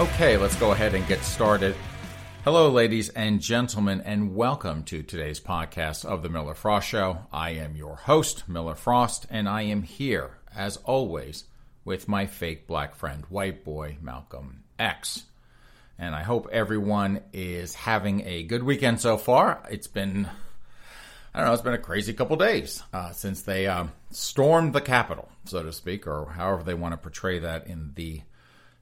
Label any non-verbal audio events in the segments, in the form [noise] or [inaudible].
Okay, let's go ahead and get started. Hello, ladies and gentlemen, and welcome to today's podcast of The Miller Frost Show. I am your host, Miller Frost, and I am here, as always, with my fake black friend, white boy Malcolm X. And I hope everyone is having a good weekend so far. It's been, I don't know, it's been a crazy couple days uh, since they um, stormed the Capitol, so to speak, or however they want to portray that in the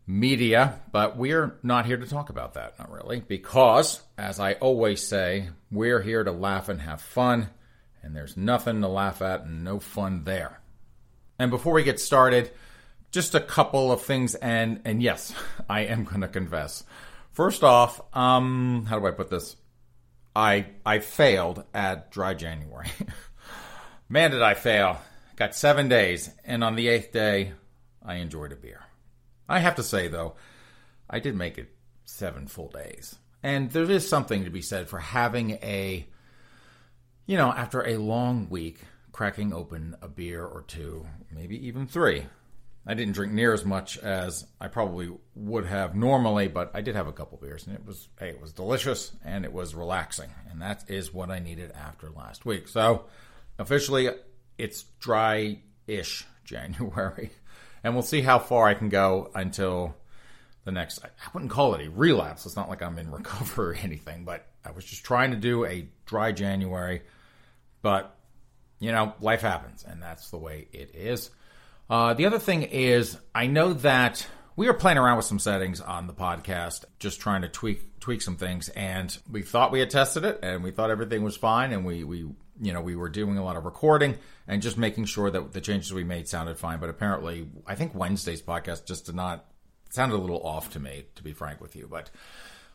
media, but we're not here to talk about that, not really, because, as I always say, we're here to laugh and have fun, and there's nothing to laugh at and no fun there. And before we get started, just a couple of things, and and yes, [laughs] I am going to confess. First off, um, how do I put this? I I failed at dry January. [laughs] Man, did I fail! Got seven days, and on the eighth day, I enjoyed a beer. I have to say, though, I did make it seven full days. And there is something to be said for having a, you know, after a long week, cracking open a beer or two, maybe even three. I didn't drink near as much as I probably would have normally, but I did have a couple beers, and it was hey, it was delicious and it was relaxing, and that is what I needed after last week. So, officially, it's dry-ish [laughs] January and we'll see how far I can go until the next. I wouldn't call it a relapse. It's not like I'm in [laughs] recovery or anything, but I was just trying to do a dry January. But you know, life happens, and that's the way it is. Uh, the other thing is, I know that we are playing around with some settings on the podcast, just trying to tweak tweak some things, and we thought we had tested it, and we thought everything was fine, and we we you know, we were doing a lot of recording and just making sure that the changes we made sounded fine. But apparently, I think Wednesday's podcast just did not sounded a little off to me, to be frank with you. But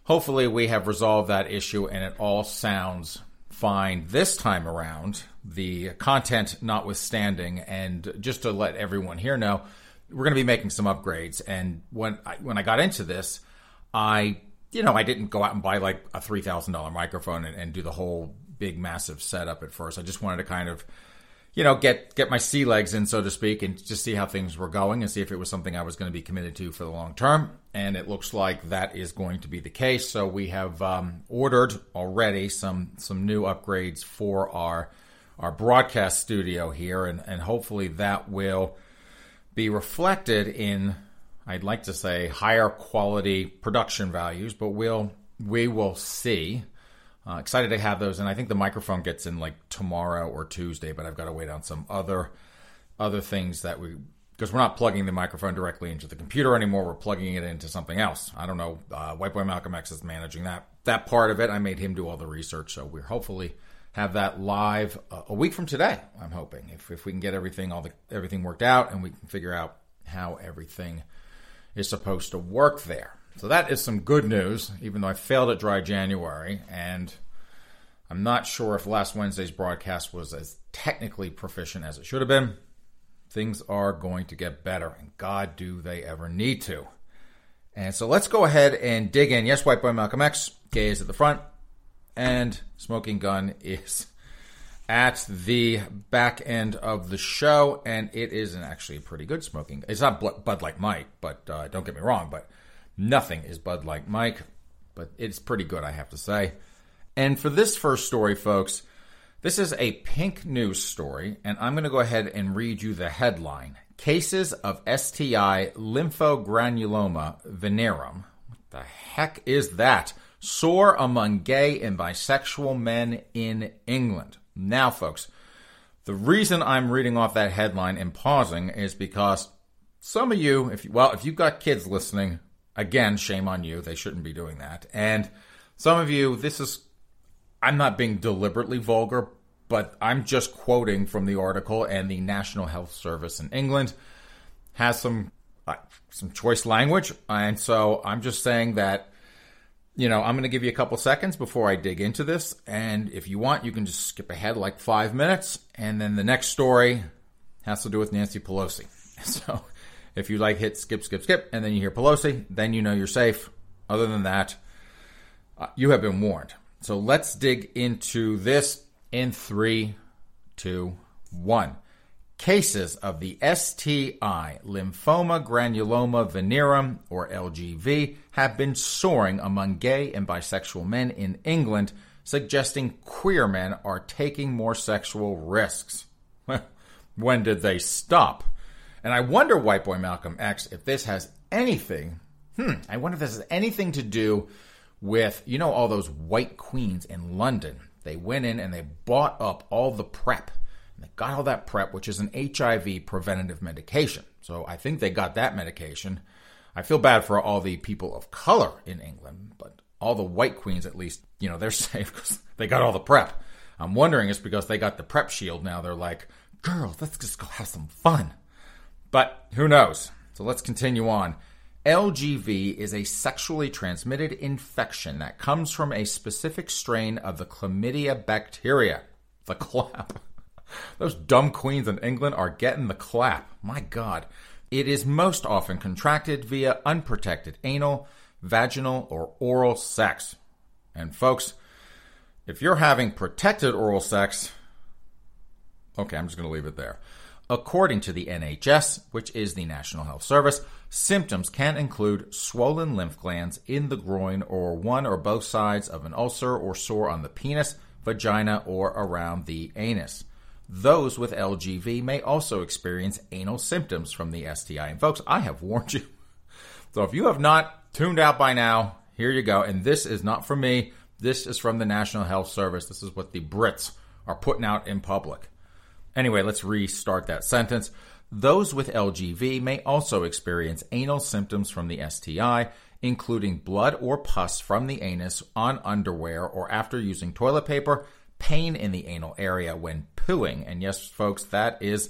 hopefully, we have resolved that issue and it all sounds fine this time around. The content notwithstanding, and just to let everyone here know, we're going to be making some upgrades. And when I, when I got into this, I you know I didn't go out and buy like a three thousand dollar microphone and, and do the whole big massive setup at first. I just wanted to kind of you know get get my sea legs in so to speak and just see how things were going and see if it was something I was going to be committed to for the long term and it looks like that is going to be the case so we have um, ordered already some some new upgrades for our our broadcast studio here and and hopefully that will be reflected in I'd like to say higher quality production values but we'll we will see uh, excited to have those, and I think the microphone gets in like tomorrow or Tuesday, but I've got to wait on some other other things that we because we're not plugging the microphone directly into the computer anymore. We're plugging it into something else. I don't know. Uh, White Boy Malcolm X is managing that that part of it. I made him do all the research, so we're hopefully have that live uh, a week from today. I'm hoping if if we can get everything all the everything worked out and we can figure out how everything is supposed to work there. So that is some good news, even though I failed at dry January, and I'm not sure if last Wednesday's broadcast was as technically proficient as it should have been. Things are going to get better, and God, do they ever need to. And so let's go ahead and dig in. Yes, White Boy Malcolm X, gay is at the front, and Smoking Gun is at the back end of the show, and it is an actually pretty good smoking. It's not Bud like Mike, but uh, don't get me wrong, but Nothing is Bud like Mike, but it's pretty good, I have to say. And for this first story, folks, this is a PinkNews story, and I'm going to go ahead and read you the headline Cases of STI lymphogranuloma venereum. What the heck is that? Soar among gay and bisexual men in England. Now, folks, the reason I'm reading off that headline and pausing is because some of you, if you, well, if you've got kids listening, Again, shame on you. They shouldn't be doing that. And some of you, this is, I'm not being deliberately vulgar, but I'm just quoting from the article, and the National Health Service in England has some uh, some choice language, and so I'm just saying that you know I'm going to give you a couple seconds before I dig into this, and if you want, you can just skip ahead like five minutes, and then the next story has to do with Nancy Pelosi. [laughs] So if you like hit skip, skip, skip, and then you hear Pelosi, then you know you're safe. Other than that, uh, you have been warned. So let's dig into this in three, two, one. Cases of the STI, lymphoma granuloma venereum, or LGV, have been soaring among gay and bisexual men in England, suggesting queer men are taking more sexual risks. [laughs] when did they stop? And I wonder, White Boy Malcolm X, if this has anything, hmm, I wonder if this has anything to do with, you know, all those white queens in London they went in and they bought up all the PrEP. And they got all that PrEP, which is an HIV preventative medication. So I think they got that medication. I feel bad for all the people of color in England, but all the white queens, at least, you know, they're [laughs] safe because they got all the PrEP. I'm wondering it's because they got the PrEP shield now. They're like, girls, let's just go have some fun. But who knows? So let's continue on. LGV is a sexually transmitted infection that comes from a specific strain of the chlamydia bacteria. The clap. [laughs] Those dumb queens in England are getting the clap. My God. It is most often contracted via unprotected anal, vaginal, or oral sex. And folks, if you're having protected oral sex, okay, I'm just going to leave it there. According to the NHS, which is the National Health Service, symptoms can include swollen lymph glands in the groin or one or both sides of an ulcer or sore on the penis, vagina, or around the anus. Those with LGV may also experience anal symptoms from the STI. And folks, I have warned you. [laughs] So if you have not tuned out by now, here you go. And this is not from me. This is from the National Health Service. This is what the Brits are putting out in public. Anyway, let's restart that sentence. Those with LGV may also experience anal symptoms from the STI, including blood or pus from the anus on underwear or after using toilet paper, pain in the anal area when pooing. And yes, folks, that is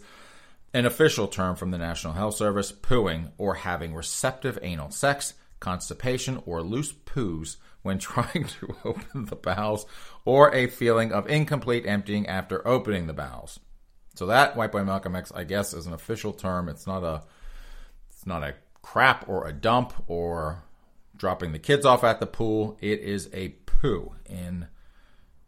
an official term from the National Health Service pooing or having receptive anal sex, constipation, or loose poos when [laughs] trying to [laughs] open the bowels, or a feeling of incomplete emptying after opening the bowels. So that White Boy Malcolm X, I guess, is an official term. It's not a it's not a crap or a dump or dropping the kids off at the pool. It is a poo in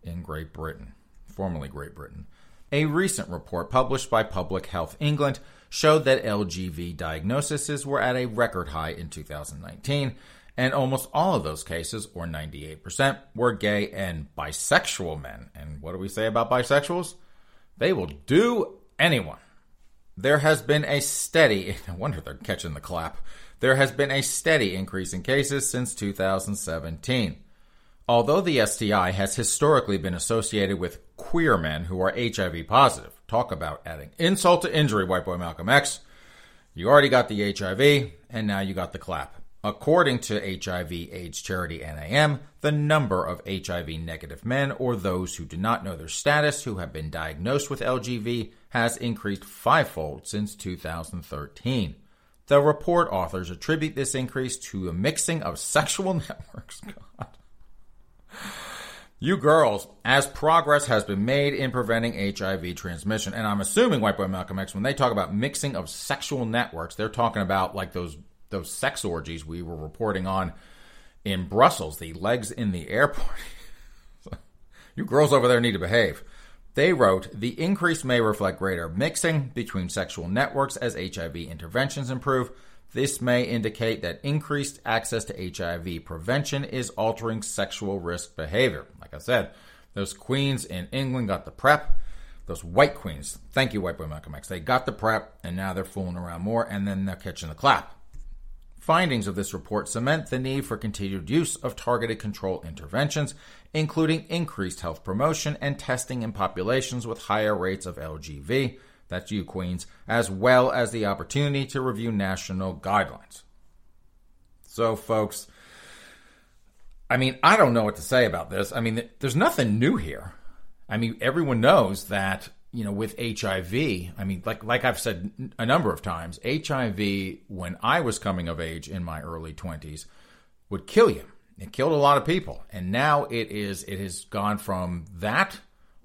in Great Britain, formerly Great Britain. A recent report published by Public Health England showed that LGV diagnoses were at a record high in 2019, and almost all of those cases, or 98%, were gay and bisexual men. And what do we say about bisexuals? They will do anyone. There has been a steady, [laughs] no wonder they're catching the clap. There has been a steady increase in cases since 2017. Although the STI has historically been associated with queer men who are HIV positive, talk about adding insult to injury, white boy Malcolm X. You already got the HIV, and now you got the clap. According to HIV AIDS charity NAM, the number of HIV negative men or those who do not know their status who have been diagnosed with LGV has increased fivefold since 2013. The report authors attribute this increase to a mixing of sexual [laughs] networks. God. You girls, as progress has been made in preventing HIV transmission, and I'm assuming White Boy Malcolm X, when they talk about mixing of sexual networks, they're talking about like those those sex orgies we were reporting on in Brussels, the legs in the airport. [laughs] you girls over there need to behave. They wrote, the increase may reflect greater mixing between sexual networks as HIV interventions improve. This may indicate that increased access to HIV prevention is altering sexual risk behavior. Like I said, those queens in England got the PrEP. Those white queens, thank you, White Boy Malcolm X, they got the PrEP and now they're fooling around more and then they're catching the clap. Findings of this report cement the need for continued use of targeted control interventions, including increased health promotion and testing in populations with higher rates of LGV, that's you, Queens, as well as the opportunity to review national guidelines. So, folks, I mean, I don't know what to say about this. I mean, there's nothing new here. I mean, everyone knows that you know with HIV. I mean, like like I've said a number of times, HIV when I was coming of age in my early 20s would kill you. It killed a lot of people, and now it is it has gone from that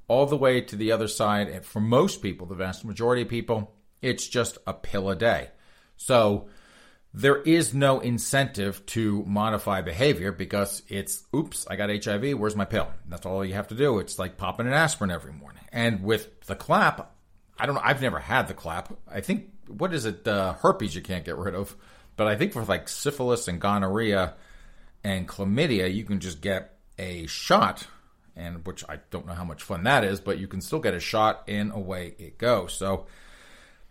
all the way to the other side. And for most people, the vast majority of people, it's just a pill a day. So there is no incentive to modify behavior because it's oops, I got HIV, where's my pill? That's all you have to do. It's like popping an aspirin every morning. And with the clap, I don't know, I've never had the clap. I think what is it, uh, herpes you can't get rid of. But I think for like syphilis and gonorrhea and chlamydia, you can just get a shot and which I don't know how much fun that is, but you can still get a shot and away it goes. So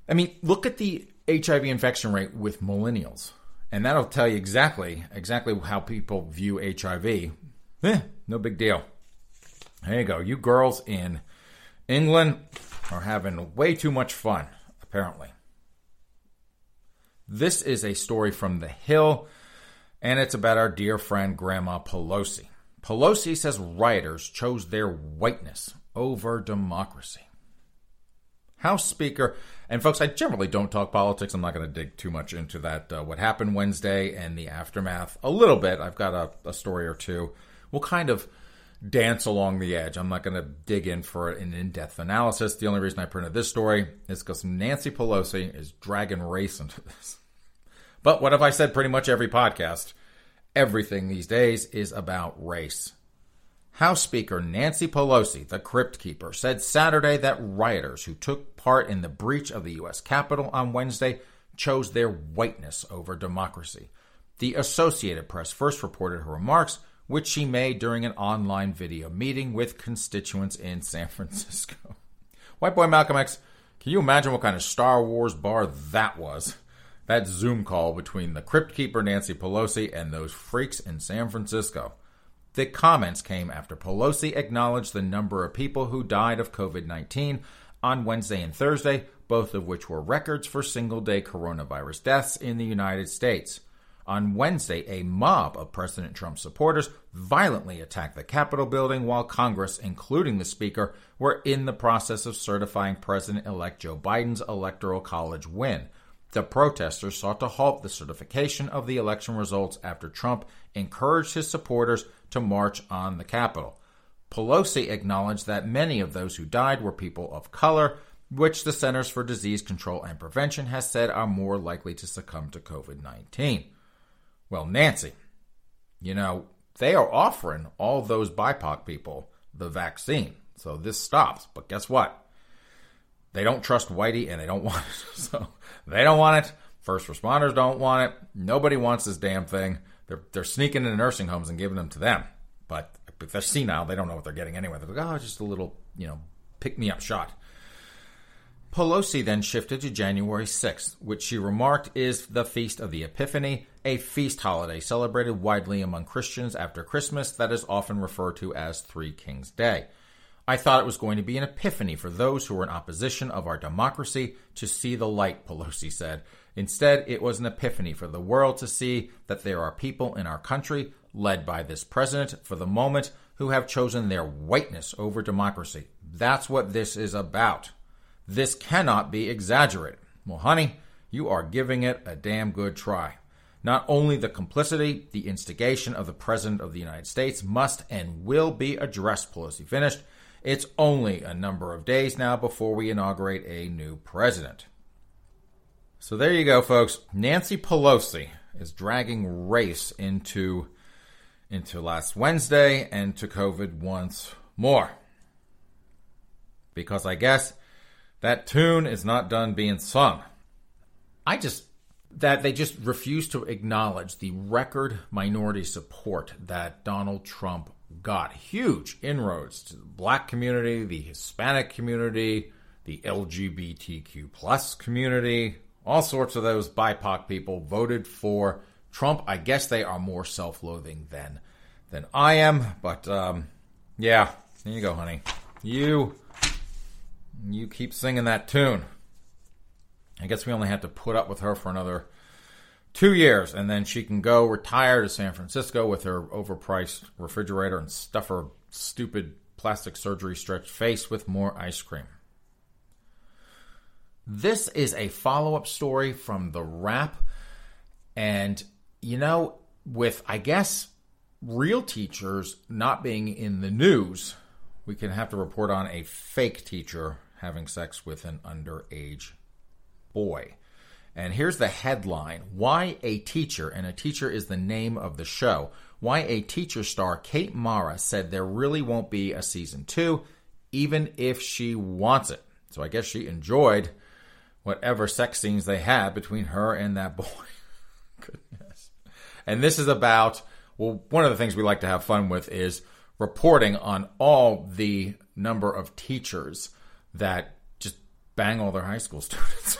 I mean, look at the HIV infection rate with millennials, and that'll tell you exactly exactly how people view HIV. Eh, no big deal. There you go. You girls in England are having way too much fun, apparently. This is a story from The Hill, and it's about our dear friend Grandma Pelosi. Pelosi says rioters chose their whiteness over democracy. House Speaker. And folks, I generally don't talk politics. I'm not going to dig too much into that. Uh, what happened Wednesday and the aftermath a little bit. I've got a, a story or two. We'll kind of dance along the edge. I'm not going to dig in for an in depth analysis. The only reason I printed this story is because Nancy Pelosi is dragging race into this. But what have I said pretty much every podcast? Everything these days is about race. House Speaker Nancy Pelosi, the Crypt Keeper, said Saturday that rioters who took part in the breach of the U.S. Capitol on Wednesday chose their whiteness over democracy. The Associated Press first reported her remarks, which she made during an online video meeting with constituents in San [laughs] Francisco. White boy Malcolm X, can you imagine what kind of Star Wars bar that was? That Zoom call between the Crypt Keeper Nancy Pelosi and those freaks in San Francisco. The comments came after Pelosi acknowledged the number of people who died of COVID 19 on Wednesday and Thursday, both of which were records for single day coronavirus deaths in the United States. On Wednesday, a mob of President Trump supporters violently attacked the Capitol building while Congress, including the Speaker, were in the process of certifying President elect Joe Biden's Electoral College win. The protesters sought to halt the certification of the election results after Trump encouraged his supporters to march on the Capitol. Pelosi acknowledged that many of those who died were people of color, which the Centers for Disease Control and Prevention has said are more likely to succumb to COVID 19. Well, Nancy, you know, they are offering all those BIPOC people the vaccine. So this stops. But guess what? They don't trust Whitey and they don't [laughs] want it. So they don't want it. First responders don't want it. Nobody wants this damn thing. They're they're sneaking into nursing homes and giving them to them. But if they're senile, they don't know what they're getting anyway. They're like, oh, just a little, you know, pick me up shot. Pelosi then shifted to January 6th, which she remarked is the Feast of the Epiphany, a feast holiday celebrated widely among Christians after Christmas that is often referred to as Three Kings Day. I thought it was going to be an epiphany for those who were in opposition of our democracy to see the light, [laughs] Pelosi said. Instead, it was an epiphany for the world to see that there are people in our country, led by this president for the moment, who have chosen their whiteness over democracy. That's what this is about. This cannot be exaggerated. Well, honey, you are giving it a damn good try. Not only the complicity, the instigation of the President of the United States must and will be addressed, Pelosi finished. It's only a number of days now before we inaugurate a new president. So there you go, folks. Nancy Pelosi is dragging race into into last Wednesday and to COVID once more. Because I guess that tune is not done being sung. I just that they just refuse to acknowledge the record minority support that Donald Trump got. Huge inroads to the black community, the Hispanic community, the LGBTQ plus community, all sorts of those BIPOC people voted for Trump. I guess they are more self-loathing than than I am, but um, yeah, there you go, honey. You you keep singing that tune. I guess we only have to put up with her for another Two years, and then she can go retire to San Francisco with her overpriced refrigerator and stuff her stupid plastic surgery stretched face with more ice cream. This is a follow up story from The Wrap. And, you know, with, I guess, real teachers not being in the news, we can have to report on a fake teacher having sex with an underage boy. And here's the headline Why a Teacher, and a teacher is the name of the show. Why a Teacher star Kate Mara said there really won't be a season two, even if she wants it. So I guess she enjoyed whatever sex scenes they had between her and that boy. [laughs] Goodness. And this is about, well, one of the things we like to have fun with is reporting on all the number of teachers that just bang all their high school [laughs] students.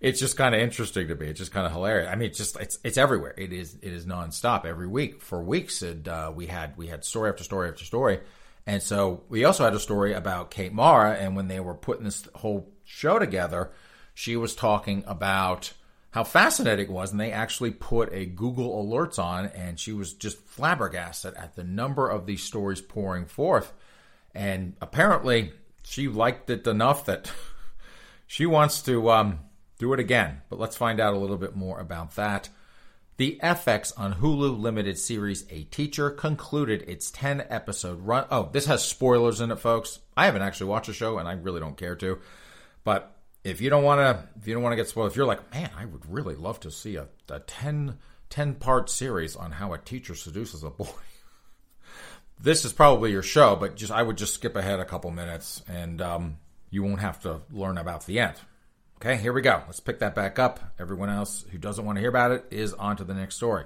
It's just kind of interesting to me. It's just kind of hilarious. I mean, it's just it's it's everywhere. It is it is nonstop every week for weeks. And uh, we had we had story after story after story. And so we also had a story about Kate Mara, and when they were putting this whole show together, she was talking about how fascinating it was. And they actually put a Google Alerts on, and she was just flabbergasted at the number of these stories pouring forth. And apparently, she liked it enough that [laughs] she wants to um, do it again. But let's find out a little bit more about that. The FX on Hulu limited series A Teacher concluded its 10 episode run. Oh, this has spoilers in it, folks. I haven't actually watched the show and I really don't care to. But if you don't want to, if you don't want to get spoiled, if you're like, man, I would really love to see a, a 10, 10 part series on how a teacher seduces a boy. [laughs] this is probably your show, but just I would just skip ahead a couple minutes and um, you won't have to learn about the end. Okay, here we go. Let's pick that back up. Everyone else who doesn't want to hear about it is on to the next story.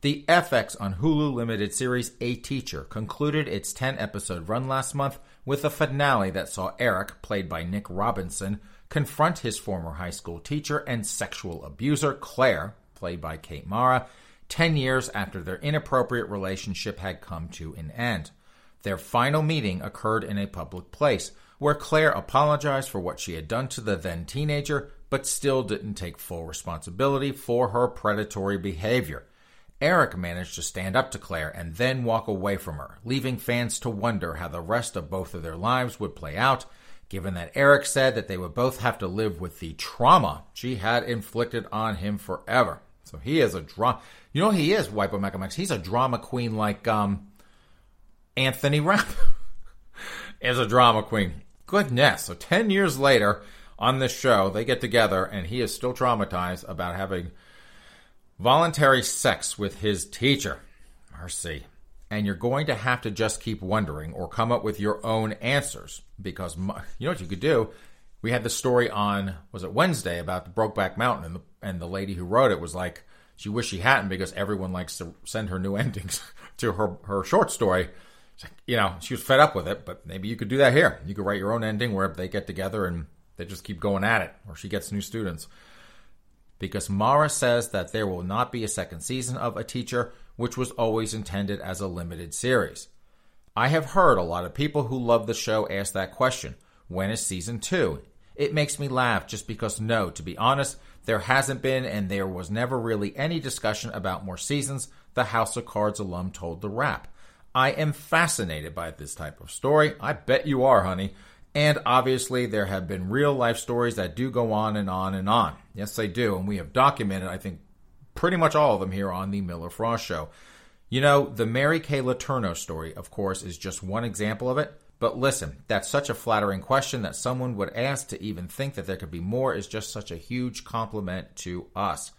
The FX on Hulu limited series A Teacher concluded its 10 episode run last month with a finale that saw Eric, played by Nick Robinson, confront his former high school teacher and sexual abuser, Claire, played by Kate Mara, 10 years after their inappropriate relationship had come to an end. Their final meeting occurred in a public place, where Claire apologized for what she had done to the then teenager, but still didn't take full responsibility for her predatory behavior. Eric managed to stand up to Claire and then walk away from her, leaving fans to wonder how the rest of both of their lives would play out, given that Eric said that they would both have to live with the trauma she had inflicted on him forever. So he is a drama. You know he is, Wipe Max. He's a drama queen like um, Anthony Rapp [laughs] is a drama queen. Goodness. So 10 years later on this show, they get together and he is still traumatized about having – voluntary sex with his teacher. Mercy. And you're going to have to just keep wondering or come up with your own answers because you know what you could do? We had the story on, was it Wednesday, about the Brokeback Mountain, and the, and the lady who wrote it was like, she wished she hadn't because everyone likes to send her new [laughs] endings to her, her short story. You know, she was fed up with it, but maybe you could do that here. You could write your own ending where they get together and they just keep going at it, or she gets new students because Mara says that there will not be a second season of A Teacher, which was always intended as a limited series. I have heard a lot of people who love the show ask that question when is season two? It makes me laugh just because, no, to be honest, there hasn't been and there was never really any discussion about more seasons, the House of Cards alum told The Wrap. I am fascinated by this type of story. I bet you are, honey. And obviously, there have been real life stories that do go on and on and on. Yes, they do. And we have documented, I think, pretty much all of them here on the Miller Frost Show. You know, the Mary Kay Letourneau story, of course, is just one example of it. But listen, that's such a flattering question that someone would ask to even think that there could be more is just such a huge compliment to us.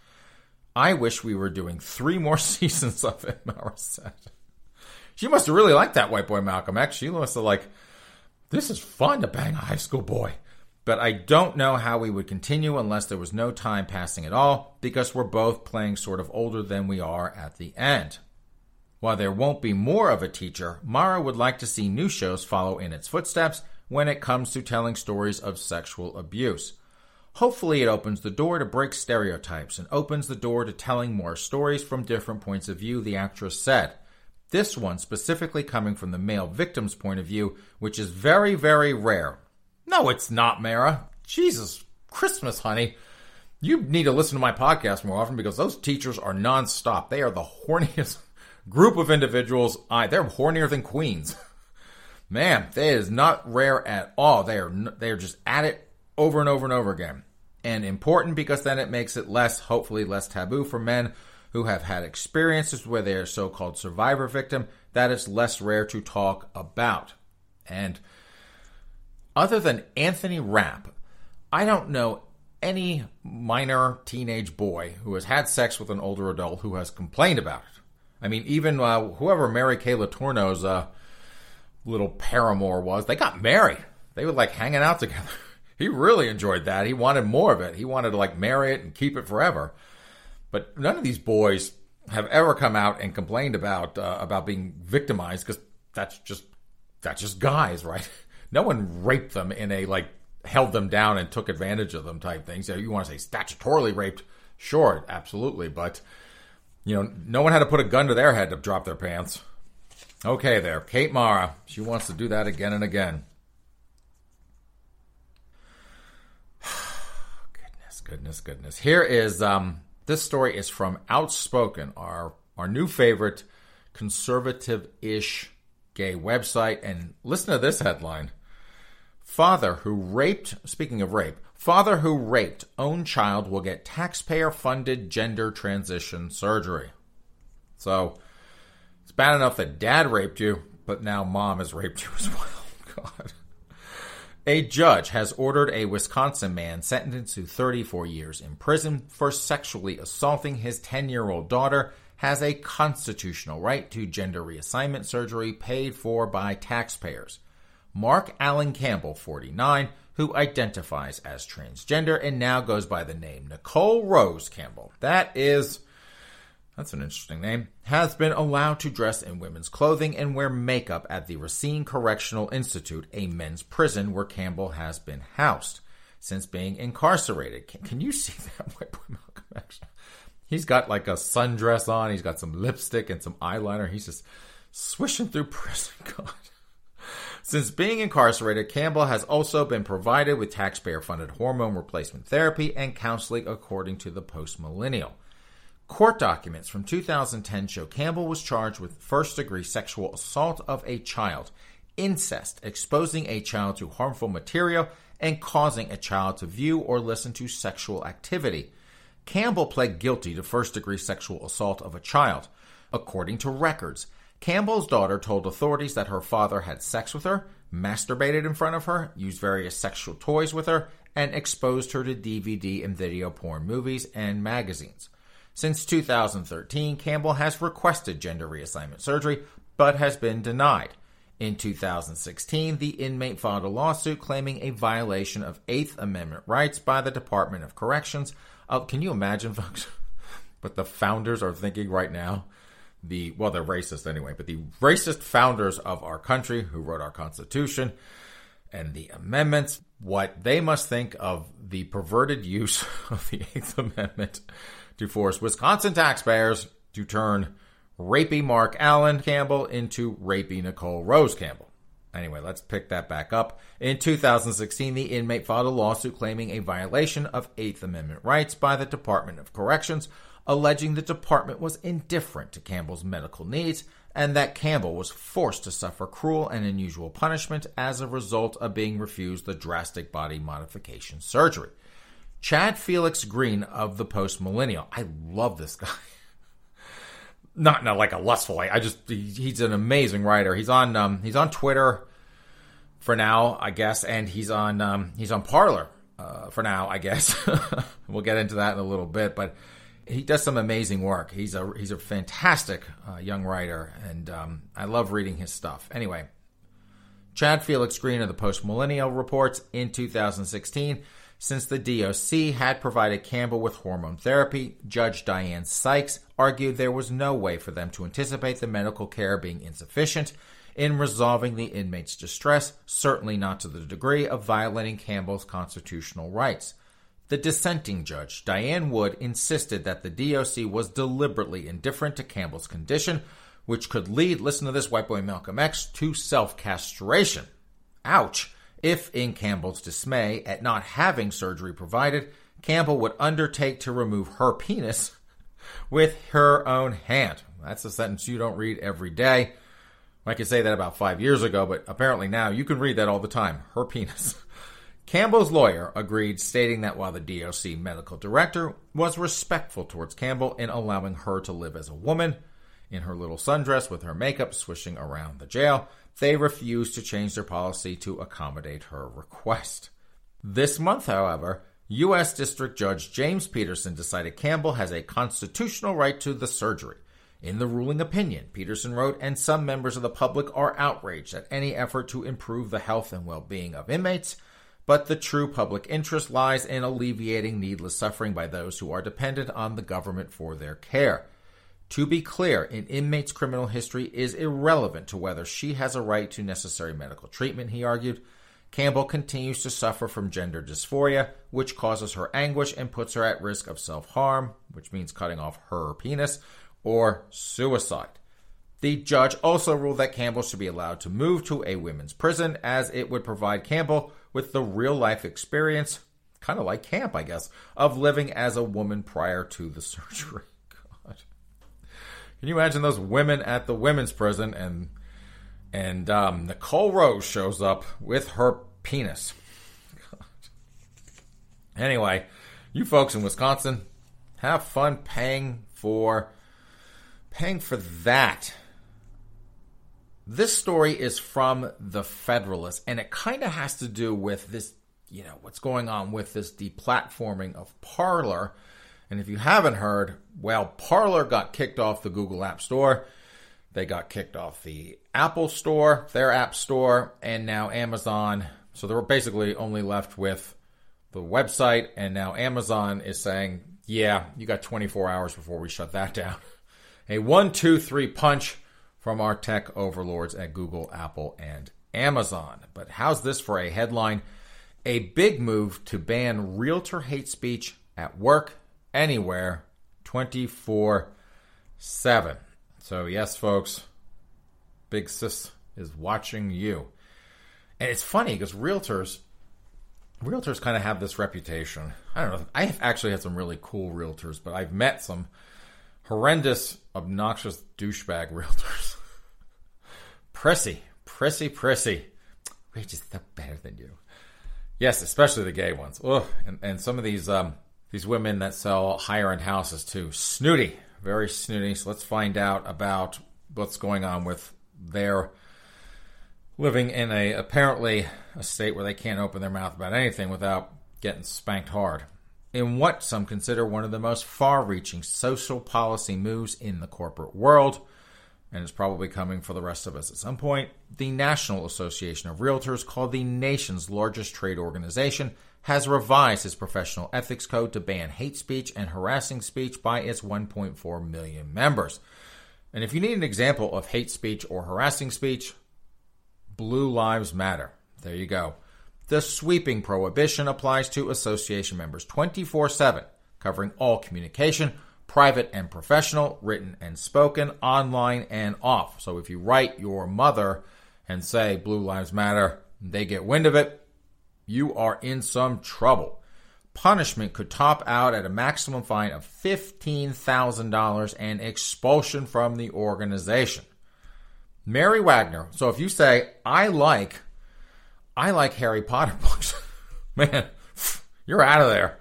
I wish we were doing three more [laughs] seasons of it, Mara said. She must have really liked that white boy Malcolm X. She must have like this is fun to bang a high school boy. But I don't know how we would continue unless there was no time passing at all, because we're both playing sort of older than we are at the end. While there won't be more of a teacher, Mara would like to see new shows follow in its footsteps when it comes to telling stories of sexual abuse. Hopefully, it opens the door to break stereotypes and opens the door to telling more stories from different points of view, the actress said. This one specifically coming from the male victim's point of view, which is very, very rare. No, it's not, Mara. Jesus Christmas, honey. You need to listen to my podcast more often because those teachers are nonstop. They are the horniest [laughs] group of individuals. I they're hornier than queens. [laughs] Man, that is not rare at all. They are they are just at it over and over and over again. And important because then it makes it less, hopefully less taboo for men who have had experiences where they are so-called survivor victim that it's less rare to talk about. And other than Anthony Rapp, I don't know any minor teenage boy who has had sex with an older adult who has complained about it. I mean, even uh, whoever Mary Kay Letourneau's uh, little paramour was, they got married. They were like hanging out together. [laughs] he really enjoyed that. He wanted more of it. He wanted to like marry it and keep it forever. But none of these boys have ever come out and complained about uh, about being victimized because that's just that's just guys, [laughs] right? No one raped them in a like held them down and took advantage of them type thing. So you want to say statutorily raped? Sure, absolutely, but you know, no one had to put a gun to their head to drop their pants. Okay, there, Kate Mara. She wants to do that again and again. [sighs] goodness, goodness, goodness. Here is um this story is from Outspoken, our our new favorite conservative-ish gay website. And listen to this headline. Father who raped, speaking of rape, father who raped own child will get taxpayer funded gender transition surgery. So it's bad enough that dad raped you, but now mom has raped you as well. [laughs] God. A judge has ordered a Wisconsin man sentenced to 34 years in prison for sexually assaulting his 10 year old daughter has a constitutional right to gender reassignment surgery paid for by taxpayers. Mark Allen Campbell, 49, who identifies as transgender and now goes by the name Nicole Rose Campbell. That is that's an interesting name, has been allowed to dress in women's clothing and wear makeup at the Racine Correctional Institute, a men's prison where Campbell has been housed since being incarcerated. Can, can you see [laughs] that white boy Malcolm X? He's got like a sundress on, he's got some lipstick and some eyeliner. He's just swishing through [laughs] prison. God. Since being incarcerated, Campbell has also been provided with taxpayer funded hormone replacement therapy and counseling according to the post millennial. Court documents from 2010 show Campbell was charged with first degree sexual assault of a child, incest, exposing a child to harmful material, and causing a child to view or listen to sexual activity. Campbell pled guilty to first degree sexual assault of a child. According to records, Campbell's daughter told authorities that her father had sex with her, masturbated in front of her, used various sexual toys with her, and exposed her to DVD and video porn movies and magazines. Since 2013, Campbell has requested gender reassignment surgery, but has been denied. In 2016, the inmate filed a lawsuit claiming a violation of Eighth Amendment rights by the Department of Corrections. Uh, can you imagine, [laughs] folks, what the founders are thinking right now? The well, they're racist anyway, but the racist founders of our country who wrote our Constitution and the amendments, what they must think of the perverted use [laughs] of the Eighth Amendment to force Wisconsin taxpayers to turn rapey Mark Allen Campbell into rapey Nicole Rose Campbell. Anyway, let's pick that back up. In 2016, the inmate filed a lawsuit claiming a violation of Eighth Amendment rights by the Department of Corrections, alleging the department was indifferent to Campbell's medical needs and that Campbell was forced to suffer cruel and unusual punishment as a result of being refused the drastic body modification surgery. Chad Felix Greene of the Post Millennial. I love this guy. [laughs] Not a, like a lustful way. I just he, he's an amazing writer. He's on um, he's on Twitter for now, I guess, and he's on um, he's on Parler uh, for now, I guess. [laughs] we'll get into that in a little bit, but he does some amazing work. He's a he's a fantastic uh, young writer, and um, I love reading his stuff. Anyway, Chad Felix Greene of the Post Millennial reports in 2016 since the DOC had provided Campbell with hormone therapy, Judge Diane Sykes argued there was no way for them to anticipate the medical care being insufficient in resolving the inmate's distress, certainly not to the degree of violating Campbell's constitutional rights. The dissenting judge, Diane Wood, insisted that the DOC was deliberately indifferent to Campbell's condition, which could lead, listen to this white boy Malcolm X, to self castration. Ouch! If, in Campbell's dismay at not having surgery provided, Campbell would undertake to remove her penis [laughs] with her own hand. That's a sentence you don't read every day. I could say that about five years ago, but apparently now you can read that all the time. Her penis. [laughs] Campbell's lawyer agreed, stating that while the DOC medical director was respectful towards Campbell in allowing her to live as a woman in her little sundress with her makeup swishing around the jail, they refused to change their policy to accommodate her request. This month, however, U.S. District Judge James Peterson decided Campbell has a constitutional right to the surgery. In the ruling opinion, Peterson wrote, and some members of the public are outraged at any effort to improve the health and well being of inmates, but the true public interest lies in alleviating needless suffering by those who are dependent on the government for their care. To be clear, an inmate's criminal history is irrelevant to whether she has a right to necessary medical treatment, he argued. Campbell continues to suffer from gender dysphoria, which causes her anguish and puts her at risk of self harm, which means cutting off her penis, or suicide. The judge also ruled that Campbell should be allowed to move to a women's prison as it would provide Campbell with the real life experience, kind of like camp, I guess, of living as a woman prior to the [laughs] surgery. Can you imagine those women at the women's prison and and um, Nicole Rose shows up with her penis. [laughs] anyway, you folks in Wisconsin, have fun paying for paying for that. This story is from the Federalist, and it kind of has to do with this, you know, what's going on with this deplatforming of Parler. And if you haven't heard, well, Parler got kicked off the Google App Store they got kicked off the Apple Store, their App Store, and now Amazon. So they were basically only left with the website, and now Amazon is saying, yeah, you got 24 hours before we shut that [laughs] down. A one, two, three punch from our tech overlords at Google, Apple, and Amazon. But how's this for a headline? A big move to ban realtor hate speech at work, anywhere, 24 7. So, yes, folks, Big Sis is watching you. And it's funny because realtors, realtors kind of have this reputation. I don't know. I have actually had some really cool realtors, but I've met some horrendous, obnoxious douchebag [laughs] realtors. prissy, prissy, prissy. We're just so better than you. Yes, especially the gay ones. Ugh. And, and some of these um, these women that sell higher end houses too. Snooty, very snooty. So let's find out about what's going on with their living in a apparently a state where they can't open their mouth about anything without getting spanked hard. In what some consider one of the most far reaching social policy moves in the corporate world, and it's probably coming for the rest of us at some point, the National Association of Realtors, called the nation's largest trade organization, has revised its professional ethics code to ban hate speech and harassing speech by its 1.4 million members. And if you need an example of hate speech or harassing speech, Blue Lives Matter. There you go. The sweeping prohibition applies to association members 24 7, covering all communication, private and professional, written and spoken, online and off. So if you write your mother and say Blue Lives Matter, they get wind of it, you are in some trouble. Punishment could top out at a maximum fine of $15,000 and expulsion from the organization. Mary Wagner. So if you say, I like, I like Harry Potter [laughs] books, [laughs] man, [laughs] you're out of there.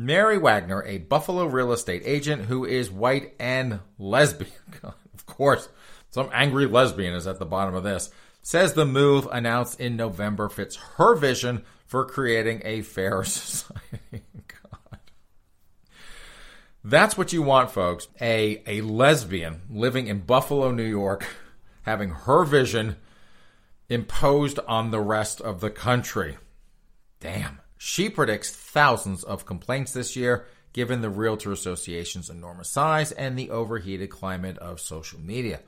Mary Wagner, a Buffalo real estate agent who is white and lesbian. [laughs] of course, some angry lesbian is at the bottom of this. Says the move announced in November fits her vision for creating a fair [laughs] society. God. That's what you want, folks. A, a lesbian living in Buffalo, New York, [laughs] having her vision imposed on the rest of the country. Damn. She predicts thousands of complaints this year, given the Realtor Association's enormous size and the overheated climate of social media.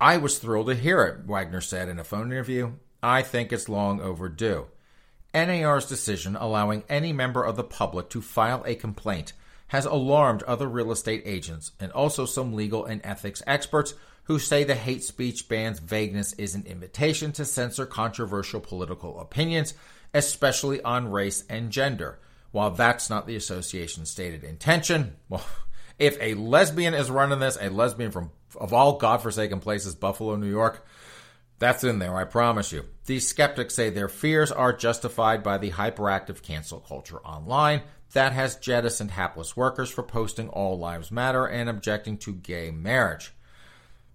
I was thrilled to hear it, Wagner said in a phone interview. I think it's long overdue. NAR's decision allowing any member of the public to file a complaint has alarmed other real estate agents and also some legal and ethics experts who say the hate speech ban's vagueness is an invitation to censor controversial political opinions, especially on race and gender, While that's not the association's stated intention, well, [laughs] if a lesbian is running this, a lesbian from of all godforsaken places, Buffalo, New York, that's in there, I promise you. These skeptics say their fears are justified by the hyperactive cancel culture online that has jettisoned hapless workers for posting All Lives Matter and objecting to gay marriage.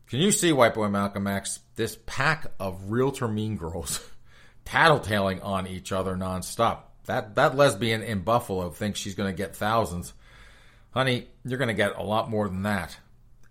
Can you see, White Boy Malcolm X, this pack of realtor mean girls [laughs] tattletaling on each other nonstop? That that lesbian in Buffalo thinks she's going to get thousands. Honey, you're going to get a lot more than that.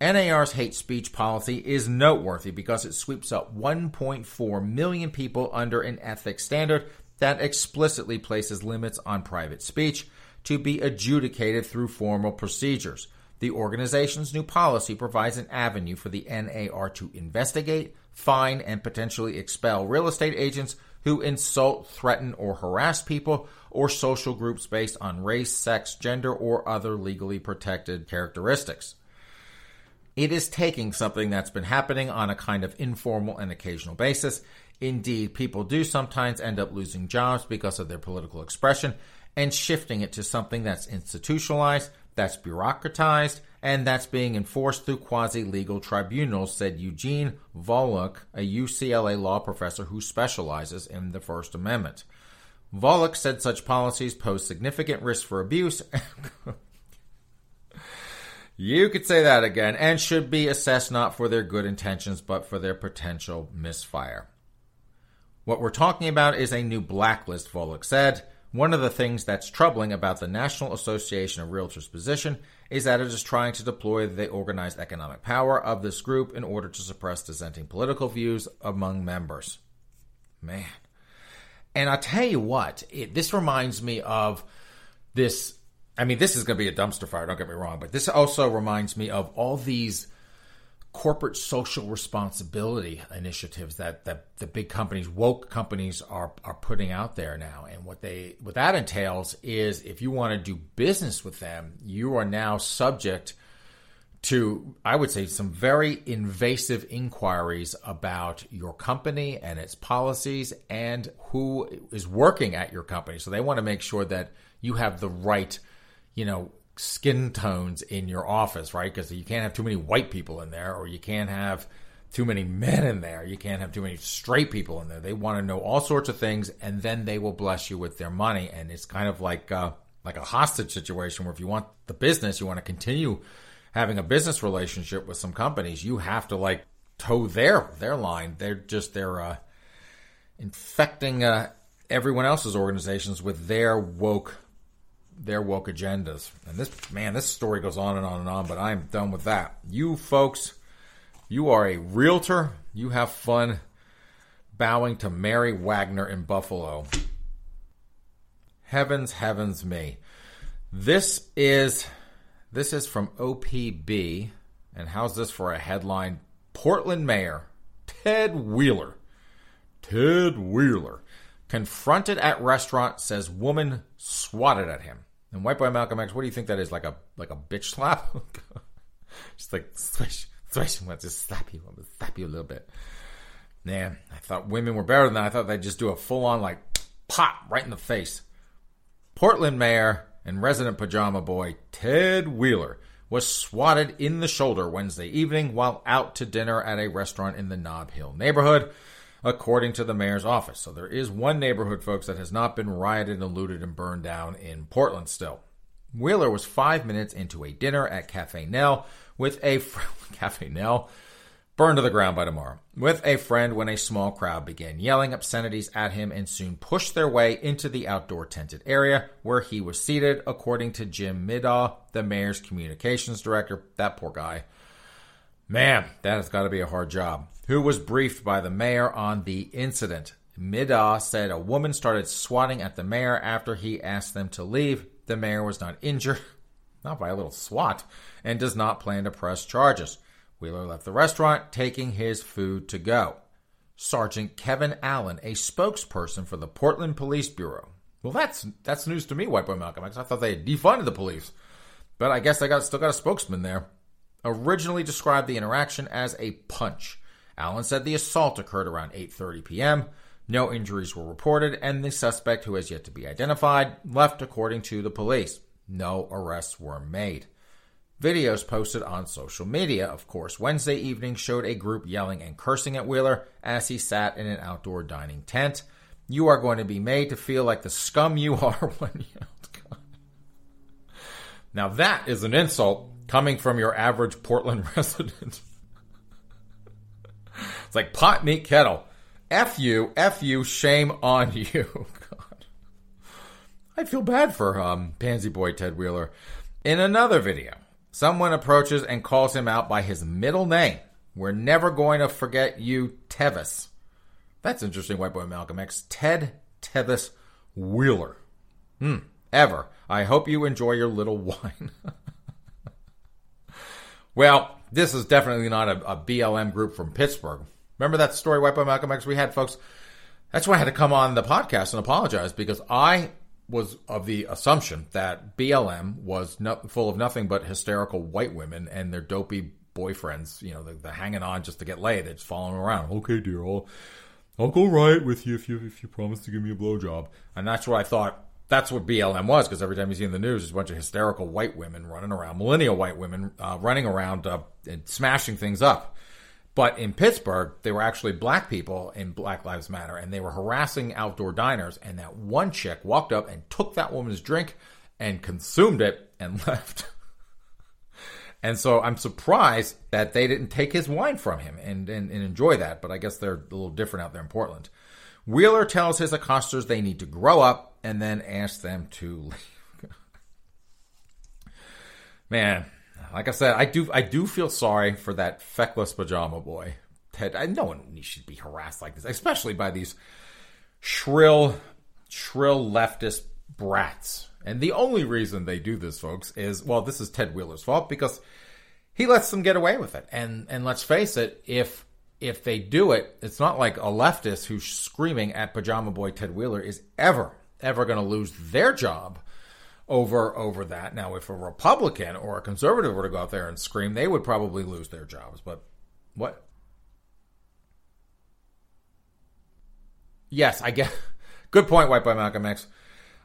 NAR's hate speech policy is noteworthy because it sweeps up 1.4 million people under an ethics standard that explicitly places limits on private speech to be adjudicated through formal procedures. The organization's new policy provides an avenue for the NAR to investigate, fine, and potentially expel real estate agents who insult, threaten, or harass people or social groups based on race, sex, gender, or other legally protected characteristics. It is taking something that's been happening on a kind of informal and occasional basis. Indeed, people do sometimes end up losing jobs because of their political expression and shifting it to something that's institutionalized, that's bureaucratized, and that's being enforced through quasi legal tribunals, said Eugene Volokh, a UCLA law professor who specializes in the First Amendment. Volokh said such policies pose significant risk for abuse. [laughs] You could say that again, and should be assessed not for their good intentions, but for their potential misfire. What we're talking about is a new blacklist, Volokh said. One of the things that's troubling about the National Association of Realtors position is that it is trying to deploy the organized economic power of this group in order to suppress dissenting political views among members. Man. And I tell you what, it, this reminds me of this I mean, this is going to be a dumpster fire, don't get me wrong, but this also reminds me of all these corporate social responsibility initiatives that, that the big companies, woke companies are, are putting out there now. And what they, what that entails is if you want to do business with them, you are now subject to, I would say, some very invasive inquiries about your company and its policies and who is working at your company. So they want to make sure that you have the right you know, skin tones in your office, right? Because you can't have too many white people in there, or you can't have too many men in there. You can't have too many straight people in there. They want to know all sorts of things, and then they will bless you with their money. And it's kind of like uh, like a hostage situation where if you want the business, you want to continue having a business relationship with some companies, you have to like toe their their line. They're just they're uh, infecting uh, everyone else's organizations with their woke their woke agendas. And this, man, this story goes on and on and on, but I'm done with that. You folks, you are a realtor. You have fun bowing to Mary Wagner in Buffalo. Heavens, heavens me. This is this is from OPB, and how's this for a headline? Portland Mayor Ted Wheeler. Ted Wheeler confronted at restaurant says woman swatted at him. And White Boy Malcolm X, what do you think that is? Like a like a bitch slap? [laughs] just like swish, swish. Let's just slap you. I'm slap you a little bit. Man, I thought women were better than that. I thought they'd just do a full on like pop right in the face. Portland Mayor and resident pajama boy Ted Wheeler was swatted in the shoulder Wednesday evening while out to dinner at a restaurant in the Nob Hill neighborhood according to the mayor's office. So there is one neighborhood, folks, that has not been rioted and looted and burned down in Portland still. Wheeler was five minutes into a dinner at Cafe Nell with a fr- [laughs] Cafe Nell burned to the ground by tomorrow with a friend when a small crowd began yelling obscenities at him and soon pushed their way into the outdoor tented area where he was seated, according to Jim Middaugh, the mayor's communications director. That poor guy. Man, that has got to be a hard job who was briefed by the mayor on the incident. Middaugh said a woman started swatting at the mayor after he asked them to leave. The mayor was not injured, [laughs] not by a little swat, and does not plan to press charges. Wheeler left the restaurant, taking his food to go. Sergeant Kevin Allen, a spokesperson for the Portland Police Bureau. Well, that's that's news to me, White Boy Malcolm X. I thought they had defunded the police, but I guess they got still got a spokesman there. Originally described the interaction as a punch. Allen said the assault occurred around 8:30 p.m. No injuries were reported, and the suspect, who has yet to be identified, left according to the police. No arrests were made. Videos posted on social media, of course, Wednesday evening showed a group yelling and cursing at Wheeler as he sat in an outdoor dining tent. You are going to be made to feel like the scum you [laughs] are when you. Now that is an insult coming from your average Portland [laughs] resident. It's like pot meat kettle. F you, F you, shame on [laughs] you. God. I feel bad for um, Pansy Boy Ted Wheeler. In another video, Someone approaches and calls him out by his middle name. We're never going to forget you, Tevis. That's interesting, White Boy Malcolm X. Ted Tevis Wheeler. Hmm, ever. I hope you enjoy your little [laughs] wine. well, this is definitely not a, a, BLM group from Pittsburgh. Remember that story, White Boy Malcolm X, we had, folks? That's why I had to come on the podcast and apologize because I was of the assumption that BLM was no, full of nothing but hysterical white women and their dopey boyfriends, you know, the, the hanging on just to get laid. They're just following around. Okay, dear, I'll, I'll go right with you if you if you promise to give me a blowjob. And that's what I thought. That's what BLM was because every time you see in the news, there's a bunch of hysterical white women running around, millennial white women uh, running around uh, and smashing things up. But in Pittsburgh, they were actually black people in Black Lives Matter, and they were harassing outdoor diners. And that one chick walked up and took that woman's drink and consumed it and [laughs] left. and so I'm surprised that they didn't take his wine from him and, and, and enjoy that. But I guess they're a little different out there in Portland. Wheeler tells his accosters they need to grow up and then asks them to [laughs] leave. Man, like I said, I do I do feel sorry for that feckless pajama boy. Ted, I, uh, no one should be harassed like this, especially by these shrill, shrill leftist brats. And the only reason they do this, folks, is well, this is Ted Wheeler's fault because he lets them get away with it. And and let's face it, if if they do it, it's not like a leftist who's screaming at pajama boy Ted Wheeler is ever ever going to lose their job over over that. Now, if a Republican or a conservative were to go out there and scream, they would probably lose their jobs. But what? Yes, I guess. [laughs] Good point, White Boy Malcolm X.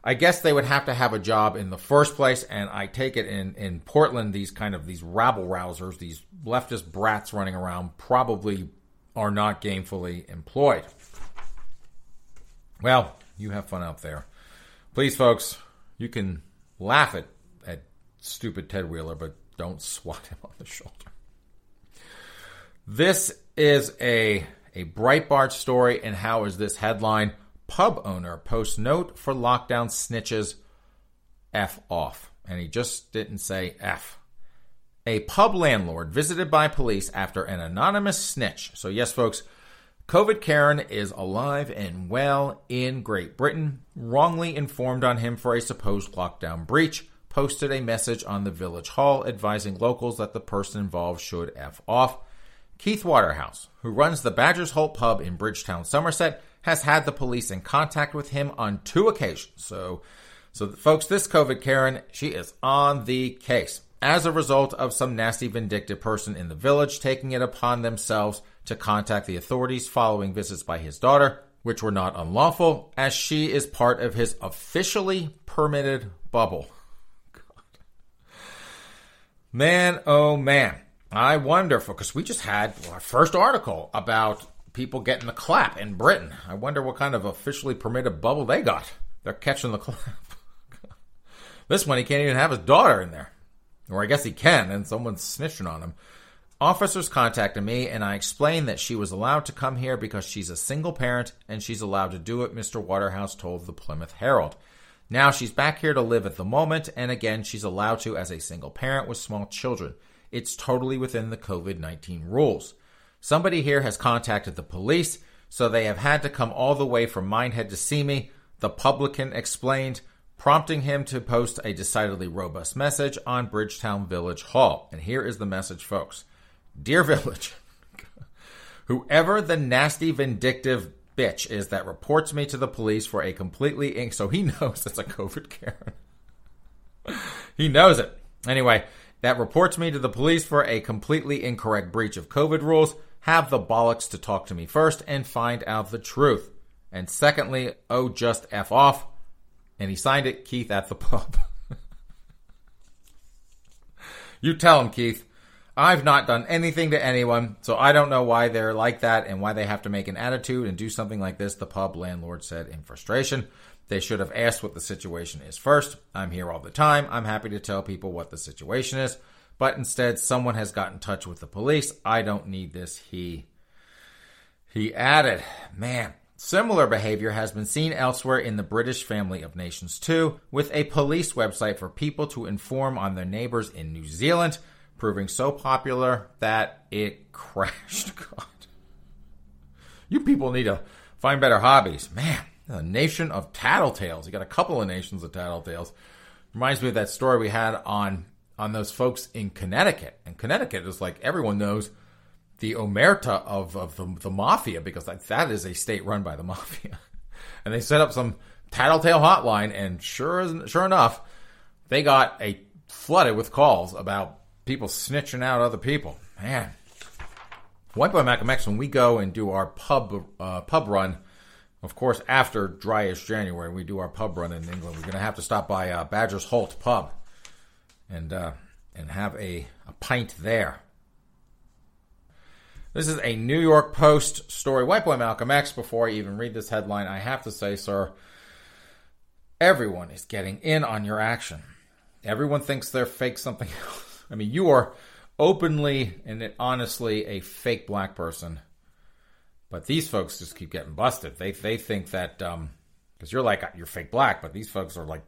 I guess they would have to have a job in the first place, and I take it in in Portland, these kind of these rabble rousers, these leftist brats running around, probably are not gainfully employed. Well, you have fun out there. Please, folks, you can laugh at, at stupid Ted Wheeler, but don't swat him [laughs] on the shoulder. This is a, a Breitbart story, and how is this headline? Pub owner posts note for lockdown snitches F off. And he just didn't say F. A pub landlord visited by police after an anonymous snitch. So, yes, folks, COVID Karen is alive and well in Great Britain, wrongly informed on him for a supposed lockdown breach, posted a message on the village hall advising locals that the person involved should F off. Keith Waterhouse, who runs the Badger's Holt pub in Bridgetown, Somerset, has had the police in contact with him on two occasions. So, so folks, this COVID Karen, she is on the case as a result of some nasty vindictive person in the village taking it upon themselves to contact the authorities following visits by his daughter, which were not unlawful, as she is part of his officially permitted bubble. God. Man, oh man. I wonder, because we just had our first article about people getting the clap in Britain. I wonder what kind of officially permitted bubble they got. They're catching the [laughs] clap. this one, he can't even have his daughter in there. Or I guess he can, and someone's snitching on him. Officers contacted me and I explained that she was allowed to come here because she's a single parent and she's allowed to do it, Mr. Waterhouse told the Plymouth Herald. Now she's back here to live at the moment, and again, she's allowed to as a single parent with small children. It's totally within the COVID 19 rules. Somebody here has contacted the police, so they have had to come all the way from Minehead to see me, the publican explained, prompting him to post a decidedly robust message on Bridgetown Village Hall. And here is the message, folks. Dear Village, whoever the nasty, vindictive bitch is that reports me to the police for a completely ink, so he [laughs] knows it's a COVID Karen. he knows it. Anyway, that reports me to the police for a completely incorrect breach of COVID rules have the bollocks to talk to me first and find out the truth. And secondly, oh, just F off. And he signed it, Keith at the [laughs] pub. you tell him, Keith. I've not done anything to anyone, so I don't know why they're like that and why they have to make an attitude and do something like this, the pub landlord said in frustration. They should have asked what the situation is first. I'm here all the time. I'm happy to tell people what the situation is. But instead, someone has got in touch with the police. I don't need this. He he added, man, similar behavior has been seen elsewhere in the British family of nations too, with a police website for people to inform on their neighbors in New Zealand proving so popular that it [laughs] crashed. God. You people need to find better hobbies. Man, a nation of tattletales. You got a couple of nations of tattletales. Reminds me of that story we had on on those folks in Connecticut. And Connecticut is like everyone knows the omerta of, of the, the mafia because that, that is a state run by the [laughs] mafia. and they set up some tattletale hotline, and sure sure enough, they got a flooded with calls about people snitching out other people. Man, White Boy Malcolm X, when we go and do our pub uh, pub run, of course, after dryish January, we do our pub run in England. We're going to have to stop by uh, Badger's Holt Pub and uh, and have a, a pint there. This is a New York Post story. White Boy Malcolm X. Before I even read this headline, I have to say, sir, everyone is getting in on your action. Everyone thinks they're fake something [laughs] else. I mean, you are openly and honestly a fake black person, but these folks just keep getting busted. They they think that because um, you're like you're fake black, but these folks are like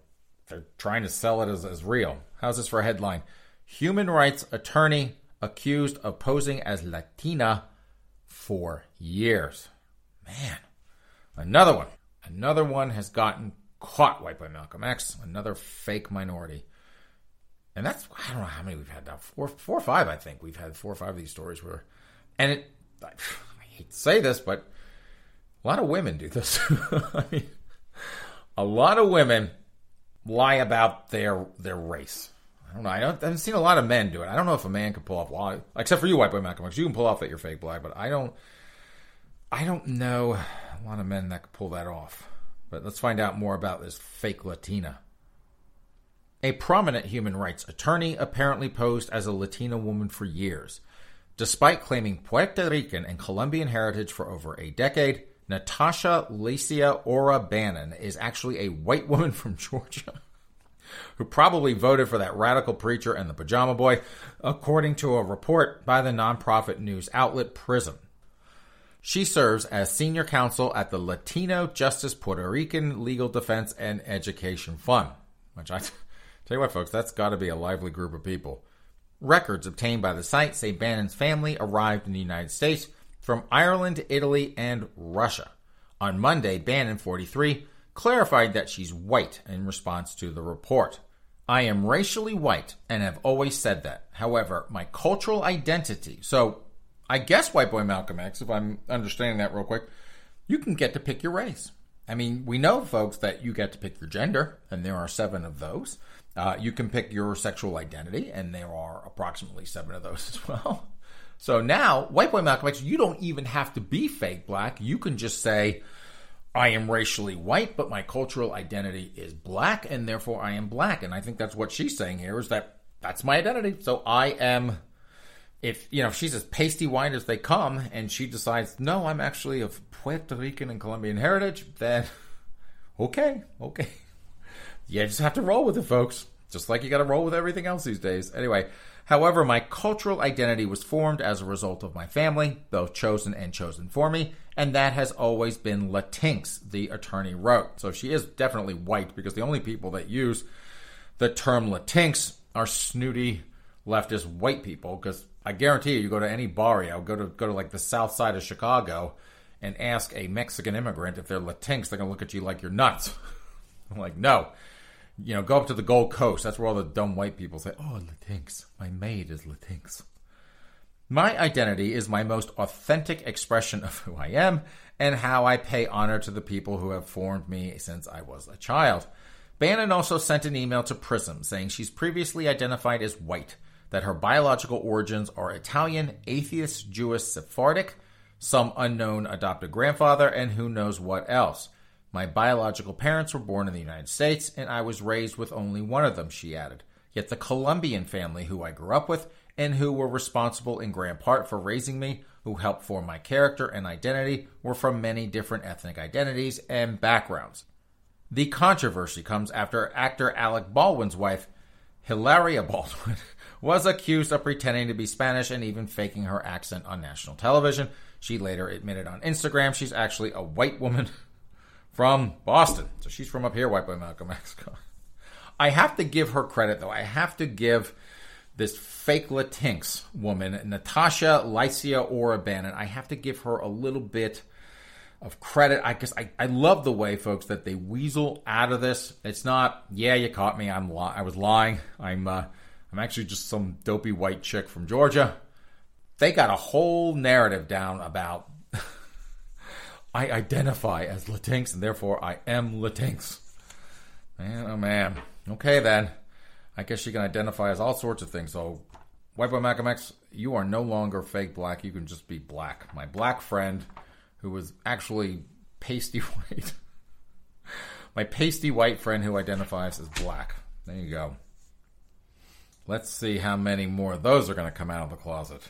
they're trying to sell it as, as real. How's this for a headline? Human rights attorney accused of posing as Latina for years. Man, another one. Another one has gotten caught, white by Malcolm X. Another fake minority. And that's I don't know how many we've had now. Four, four or five, I think we've had four or five of these stories where, and it. I, [sighs] I hate to say this, but a lot of women do this. [laughs] I mean, a lot of women lie about their their race. I don't know. I, don't, I haven't seen a lot of men do it. I don't know if a man can pull off. Well, except for you, white boy Malcolm X, you can pull off that you're fake black, but I don't. I don't know a lot of men that could pull that off. But let's find out more about this fake Latina. A prominent human rights attorney apparently posed as a Latina woman for years. Despite claiming Puerto Rican and Colombian heritage for over a decade, Natasha Lycia Ora Bannon is actually a white woman from [laughs] Georgia who probably voted for that radical preacher and the pajama boy, according to a report by the nonprofit news outlet Prism. She serves as senior counsel at the Latino Justice Puerto Rican Legal Defense and Education Fund, which I Tell you what, folks, that's got to be a lively group of people. Records obtained by the site say Bannon's family arrived in the United States from Ireland, Italy, and Russia. On Monday, Bannon, 43, clarified that she's white in response to the report. I am racially white and have always said that. However, my cultural identity, so I guess white boy Malcolm X, if I'm understanding that real quick, you can get to pick your race. I mean, we know, folks, that you get to pick your gender, and there are seven of those. Uh, you can pick your sexual identity, and there are approximately seven of those [laughs] as well. So now, white boy Malcolm X, you don't even have to be fake black. You can just say, I am racially white, but my cultural identity is black, and therefore I am black. And I think that's what she's saying here is that that's my identity. So I am, if, you know, if she's as pasty white as they come, and she decides, no, I'm actually of Puerto Rican and Colombian heritage, then okay, okay you just have to roll with it, folks. Just like you got to roll with everything else these days. Anyway, however, my cultural identity was formed as a result of my family, both chosen and chosen for me, and that has always been Latinx, the attorney wrote. So she is definitely white because the only people that use the term Latinx are snooty leftist white people. Because I guarantee you, you go to any barrio, go to go to like the south side of Chicago, and ask a Mexican immigrant if they're Latinx, they're gonna look at you like you're nuts. [laughs] I'm like, no you know, go up to the Gold Coast. That's where all the dumb white people say, "Oh, Latinx. My maid is Latinx." My identity is my most authentic expression of who I am and how I pay honor to the people who have formed me since I was a child. Bannon also sent an email to Prism saying she's previously identified as white, that her biological origins are Italian, atheist, Jewish, Sephardic. some unknown adopted grandfather, and who knows what else. My biological parents were born in the United States, and I was raised with only one of them, she added. Yet the Colombian family who I grew up with and who were responsible in grand part for raising me, who helped form my character and identity, were from many different ethnic identities and backgrounds. The controversy comes after actor Alec Baldwin's wife, Hilaria Baldwin, [laughs] was accused of pretending to be Spanish and even faking her accent on national television. She later admitted on Instagram she's actually a white woman [laughs] from Boston. So she's from up here, white boy Malcolm X. [laughs] I have to give her credit, though. I have to give this fake Latinx woman, Natasha Lycia Oraban, I have to give her a little bit of credit. I guess I, I love the way, folks, that they weasel out of this. It's not, yeah, you caught me. I'm li- I was lying. I'm uh, I'm actually just some dopey white chick from Georgia. They got a whole narrative down about I identify as Latinx and therefore I am Latinx. Man, oh man. Okay then. I guess you can identify as all sorts of things. So, White Boy Malcolm X, you are no longer fake black. You can just be black. My black friend, who was actually pasty [laughs] white. My pasty white friend who identifies as black. There you go. Let's see how many more of those are going to come out of the closet.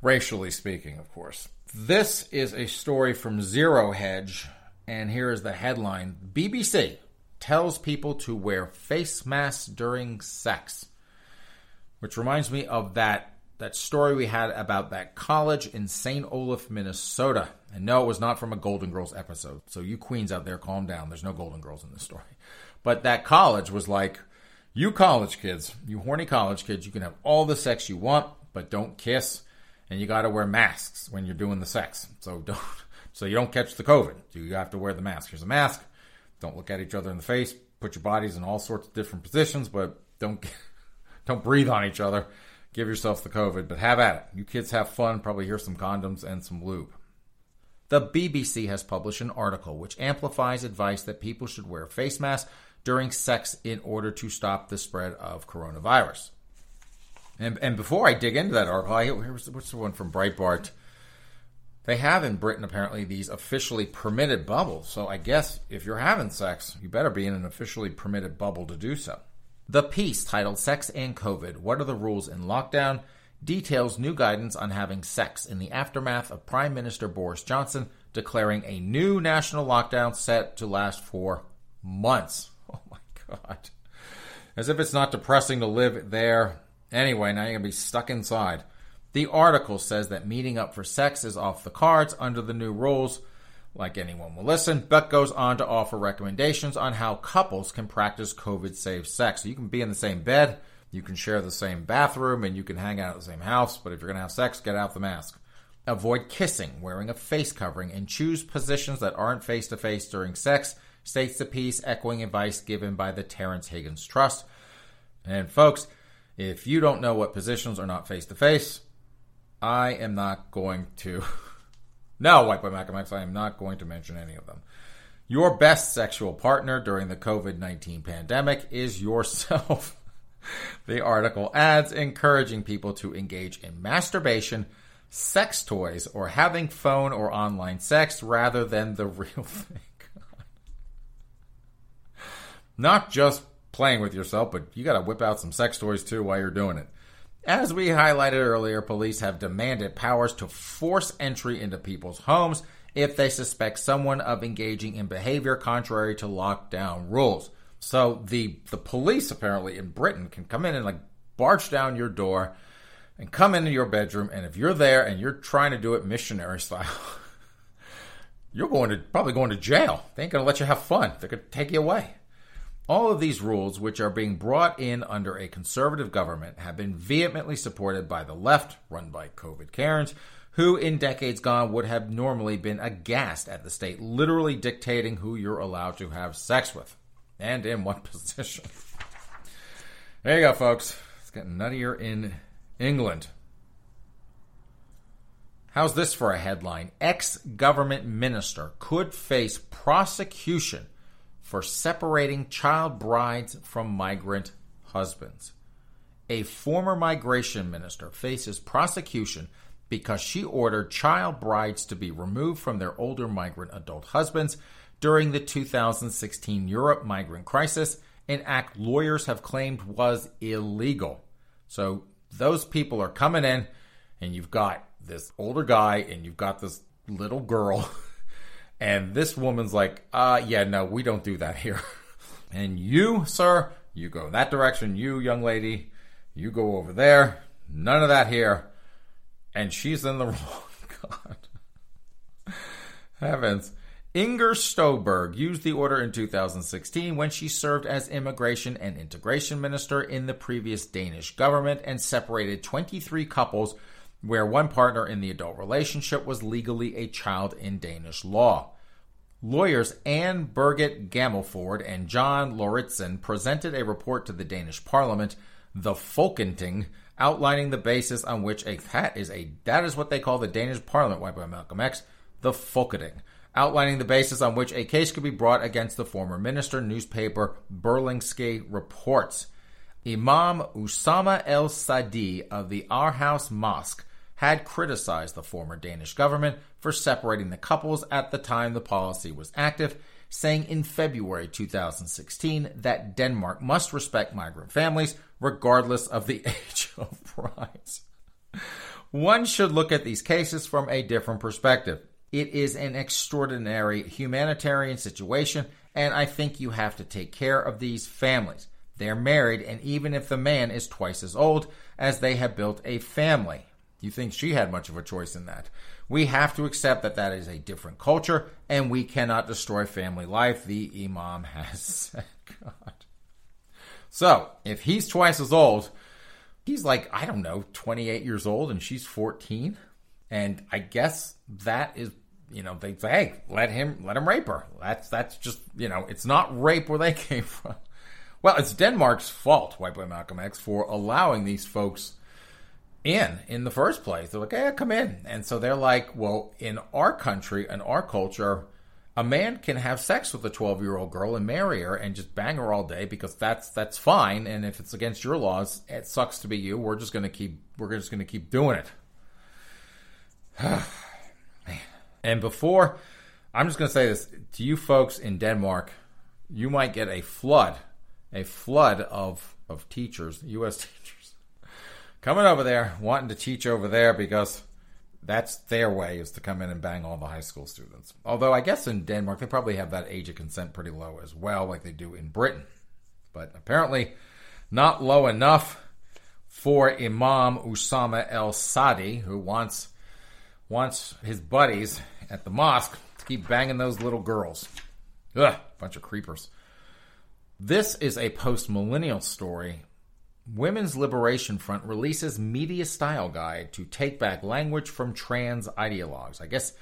Racially speaking, of course. This is a story from Zero Hedge, and here is the headline BBC tells people to wear face masks during sex. Which reminds me of that that story we had about that college in St. Olaf, Minnesota. And no, it was not from a Golden Girls episode. So you queens out there, calm down. There's no Golden Girls in this story. But that college was like, you college kids, you horny college kids, you can have all the sex you want, but don't kiss, and you got to wear masks when you're doing the sex. So [laughs] don't, so you don't catch the COVID. You have to wear the mask. Here's a mask. Don't look at each other in the face. Put your bodies in all sorts of different positions, but don't [laughs] don't breathe on each other. Give yourself the COVID, but have at it. You kids have fun. Probably hear some condoms and some lube. The BBC has published an article which amplifies advice that people should wear face masks during sex in order to stop the spread of coronavirus. And, and before I dig into that article, I, what's the one from Breitbart? They have in Britain apparently these officially permitted bubbles. So I guess if you're having sex, you better be in an officially permitted bubble to do so. The piece titled Sex and COVID What are the Rules in Lockdown? details new guidance on having sex in the aftermath of Prime Minister Boris Johnson declaring a new national lockdown set to last for months. [laughs] Oh my God. As if it's not depressing to live there. Anyway, now you're going to be stuck inside. The article says that meeting up for sex is off the cards under the new rules, like anyone will listen, but goes on to offer recommendations on how couples can practice COVID safe sex. So you can be in the same bed, you can share the same bathroom, and you can hang out at the same house, but if you're going to have sex, get out the mask. Avoid kissing, wearing a face covering, and choose positions that aren't face to face during sex, states the piece, echoing advice given by the Terrence Higgins Trust. And folks, if you don't know what positions are not face to face, I am not going to. [laughs] no, White Boy Malcolm I am not going to mention any of them. Your best sexual partner during the COVID 19 pandemic is yourself. [laughs] the article adds encouraging people to engage in masturbation, sex toys, or having phone or online sex rather than the [laughs] real thing. not just playing with yourself, but you got to whip out some sex toys too while you're doing it. As we highlighted earlier, police have demanded powers to force entry into people's homes if they suspect someone of engaging in behavior contrary to lockdown rules. So the the police apparently in Britain can come in and like barge down your door and come into your bedroom and if you're there and you're trying to do it missionary style, [laughs] you're going to probably going to jail. They ain't gonna let you have fun. They're gonna take you away. All of these rules, which are being brought in under a conservative government, have been vehemently supported by the left, run by COVID Karens, who in decades gone would have normally been aghast at the state literally dictating who you're allowed to have sex with and in what [laughs] position. There you go, folks. It's getting nuttier in England. How's this for a headline? Ex government minister could face prosecution for separating child brides from migrant husbands. A former migration minister faces prosecution because she ordered child brides to be removed from their older migrant adult husbands during the 2016 Europe migrant crisis, an act lawyers have claimed was illegal. So those people are coming in, and you've got this older guy, and you've got this little girl, [laughs] and this woman's like, uh, yeah, no, we don't do that here. [laughs] and you, sir, you go that direction. You, young lady, you go over there. None of that here. And she's in the [laughs] wrong. God. Heavens. Inger Støjberg used the order in 2016 when she served as Immigration and Integration Minister in the previous Danish government and separated 23 couples where one partner in the adult relationship was legally a child in Danish law. Lawyers Anne Birgit Gammeljord and John Lauritsen presented a report to the Danish parliament, the Folketing, outlining the basis on which a that is a that is what they call the Danish parliament, wiped by Malcolm X, the Folketing, outlining the basis on which a case could be brought against the former minister. Newspaper Berlingske reports. Imam Usama El Sadi of the Our House Mosque had criticized the former Danish government for separating the couples at the time the policy was active, saying in February 2016 that Denmark must respect migrant families regardless of the [laughs] age of brides. One should look at these cases from a different perspective. It is an extraordinary humanitarian situation, and I think you have to take care of these families. They're married, and even if the man is twice as old, as they have built a family. You think she had much of a choice in that? We have to accept that that is a different culture, and we cannot destroy family life. The Imam has [laughs] said, God. So, if he's twice as old, he's like, I don't know, 28 years old, and she's 14. And I guess that is, you know, they say, hey, let him, let him rape her. That's, that's just, you know, it's not rape where they [laughs] came from. Well, it's Denmark's fault, White Boy Malcolm X, for allowing these folks in in the first place. They're like, "Yeah, come in." And so they're like, "Well, in our country and our culture, a man can have sex with a 12-year-old girl and marry her and just bang her all day because that's that's fine. And if it's against your laws, it sucks to be you. We're just to keep we're just to keep doing it." [sighs] and before I'm just to say this to you folks in Denmark, you might get a flood, a flood of of teachers, US [laughs] teachers coming over there, wanting to teach over there because that's their way is to come in and bang all the high school students. Although I guess in Denmark they probably have that age of consent pretty low as well, like they do in Britain. But apparently not low enough for Imam Usama El Sadi, who wants wants his buddies at the mosque to keep banging those little girls. Ugh, bunch of creepers. This is a post millennial story Women's Liberation Front releases media style guide to take back language from trans ideologues. I guess,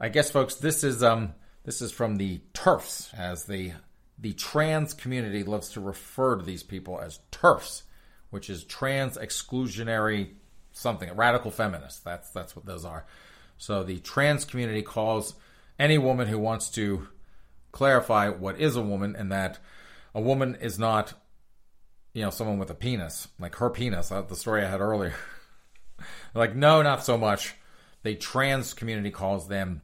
I guess, folks, this is um, this is from the TERFs, as the the trans community loves to refer to these people as TERFs, which is trans exclusionary something, radical feminists. That's that's what those are. So the trans community calls any woman who wants to clarify what is a woman and that a woman is not you know, someone with a penis, like her penis, uh, the story I had earlier. [laughs] like, no, not so much. The trans community calls them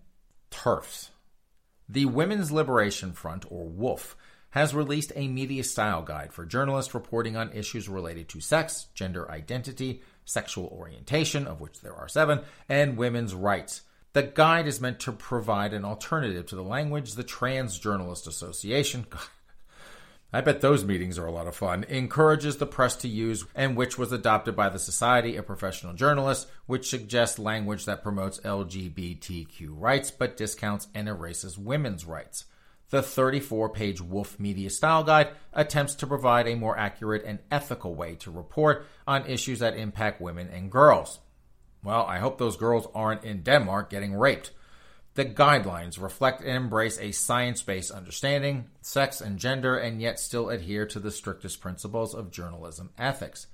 TERFs. The Women's Liberation Front, or WOLF, has released a media style guide for journalists reporting on issues related to sex, gender identity, sexual orientation, of which there are seven, and women's rights. The guide is meant to provide an alternative to the language the Trans Journalist Association, [laughs] I bet those meetings are a lot of fun, encourages the press to use, and which was adopted by the Society of Professional Journalists, which suggests language that promotes LGBTQ rights but discounts and erases women's rights. The 34 page Wolf Media Style Guide attempts to provide a more accurate and ethical way to report on issues that impact women and girls. Well, I hope those girls aren't in Denmark getting raped. The guidelines reflect and embrace a science based understanding, sex and gender, and yet still adhere to the strictest principles of journalism ethics.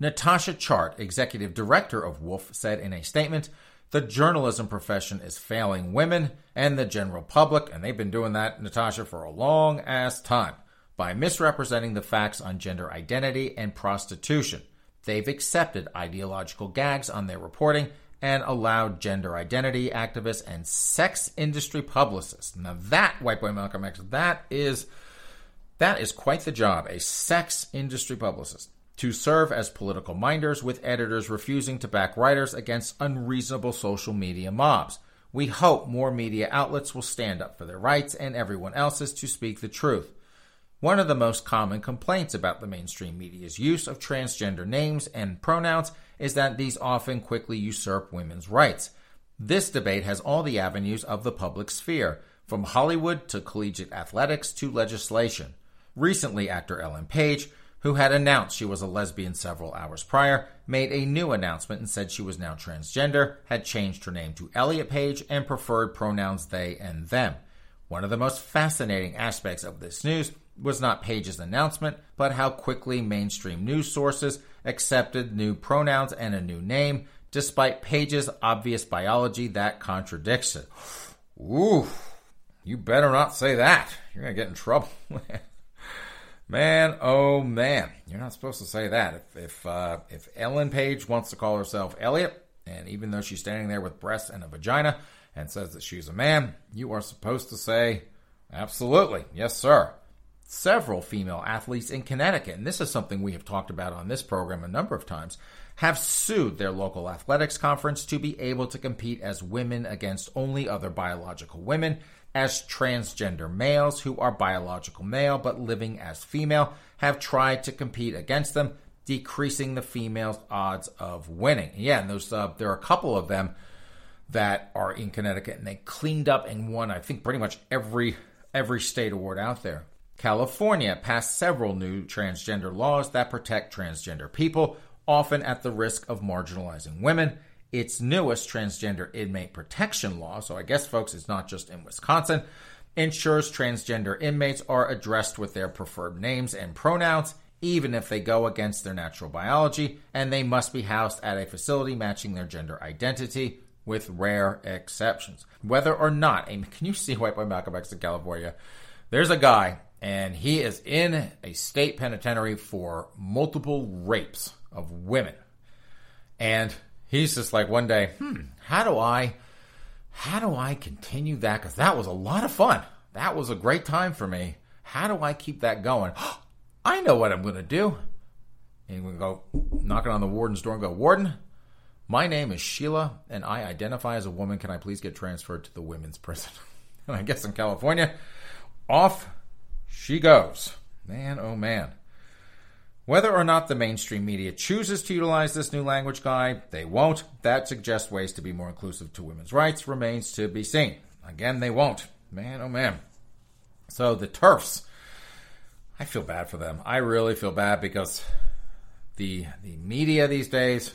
Natasha Chart, executive director of Wolf, said in a statement The journalism profession is failing women and the general public, and they've been doing that, Natasha, for a long ass time, by misrepresenting the facts on gender identity and prostitution. They've accepted ideological gags on their reporting and allowed gender identity activists and sex industry publicists. Now that white boy Malcolm X, that is that is quite the job, a sex industry publicist to serve as political minders with editors refusing to back writers against unreasonable social media mobs. We hope more media outlets will stand up for their rights and everyone else's to speak the truth. One of the most common complaints about the mainstream media's use of transgender names and pronouns is that these often quickly usurp women's rights. This debate has all the avenues of the public sphere, from Hollywood to collegiate athletics to legislation. Recently, actor Ellen Page, who had announced she was a lesbian several hours prior, made a new announcement and said she was now transgender, had changed her name to Elliot Page, and preferred pronouns they and them. One of the most fascinating aspects of this news was not Page's announcement, but how quickly mainstream news sources accepted new pronouns and a new name, despite Page's obvious biology that contradicts it. Ooh, you better not say that. You're going to get in trouble. [laughs] man, oh man, you're not supposed to say that. If if, uh, if Ellen Page wants to call herself Elliot, and even though she's standing there with breasts and a vagina and says that she's a man, you are supposed to say, absolutely, yes, sir several female athletes in Connecticut, and this is something we have talked about on this program a number of times, have sued their local athletics conference to be able to compete as women against only other biological women, as transgender males who are biological male but living as female have tried to compete against them, decreasing the females' odds of winning. Yeah, and those uh, there are a couple of them that are in Connecticut, and they cleaned up and won. I think pretty much every every state award out there. California passed several new transgender laws that protect transgender people, often at the risk of marginalizing women. Its newest transgender inmate protection law, so I guess, folks, it's not just in Wisconsin, ensures transgender inmates are addressed with their preferred names and pronouns, even if they go against their natural biology, and they must be housed at a facility matching their gender identity, with rare exceptions. Whether or not, can you see White Boy Malcolm X in California? There's a guy and he is in a state penitentiary for multiple rapes of women. And he's just like one day, hmm, how do I, how do I continue that? Because that was a lot of fun. That was a great time for me. How do I keep that going? [gasps] I know what I'm going to do. And we go knocking on the warden's door and go, Warden, my name is Sheila, and I identify as a woman. Can I please get transferred to the women's prison? [laughs] and I guess in California, off she goes. Man, oh man. Whether or not the mainstream media chooses to utilize this new language guide, they won't. That suggests ways to be more inclusive to women's rights remains to be seen. Again, they won't. Man, oh man. So the turfs. I feel bad for them. I really feel bad because the the media these days,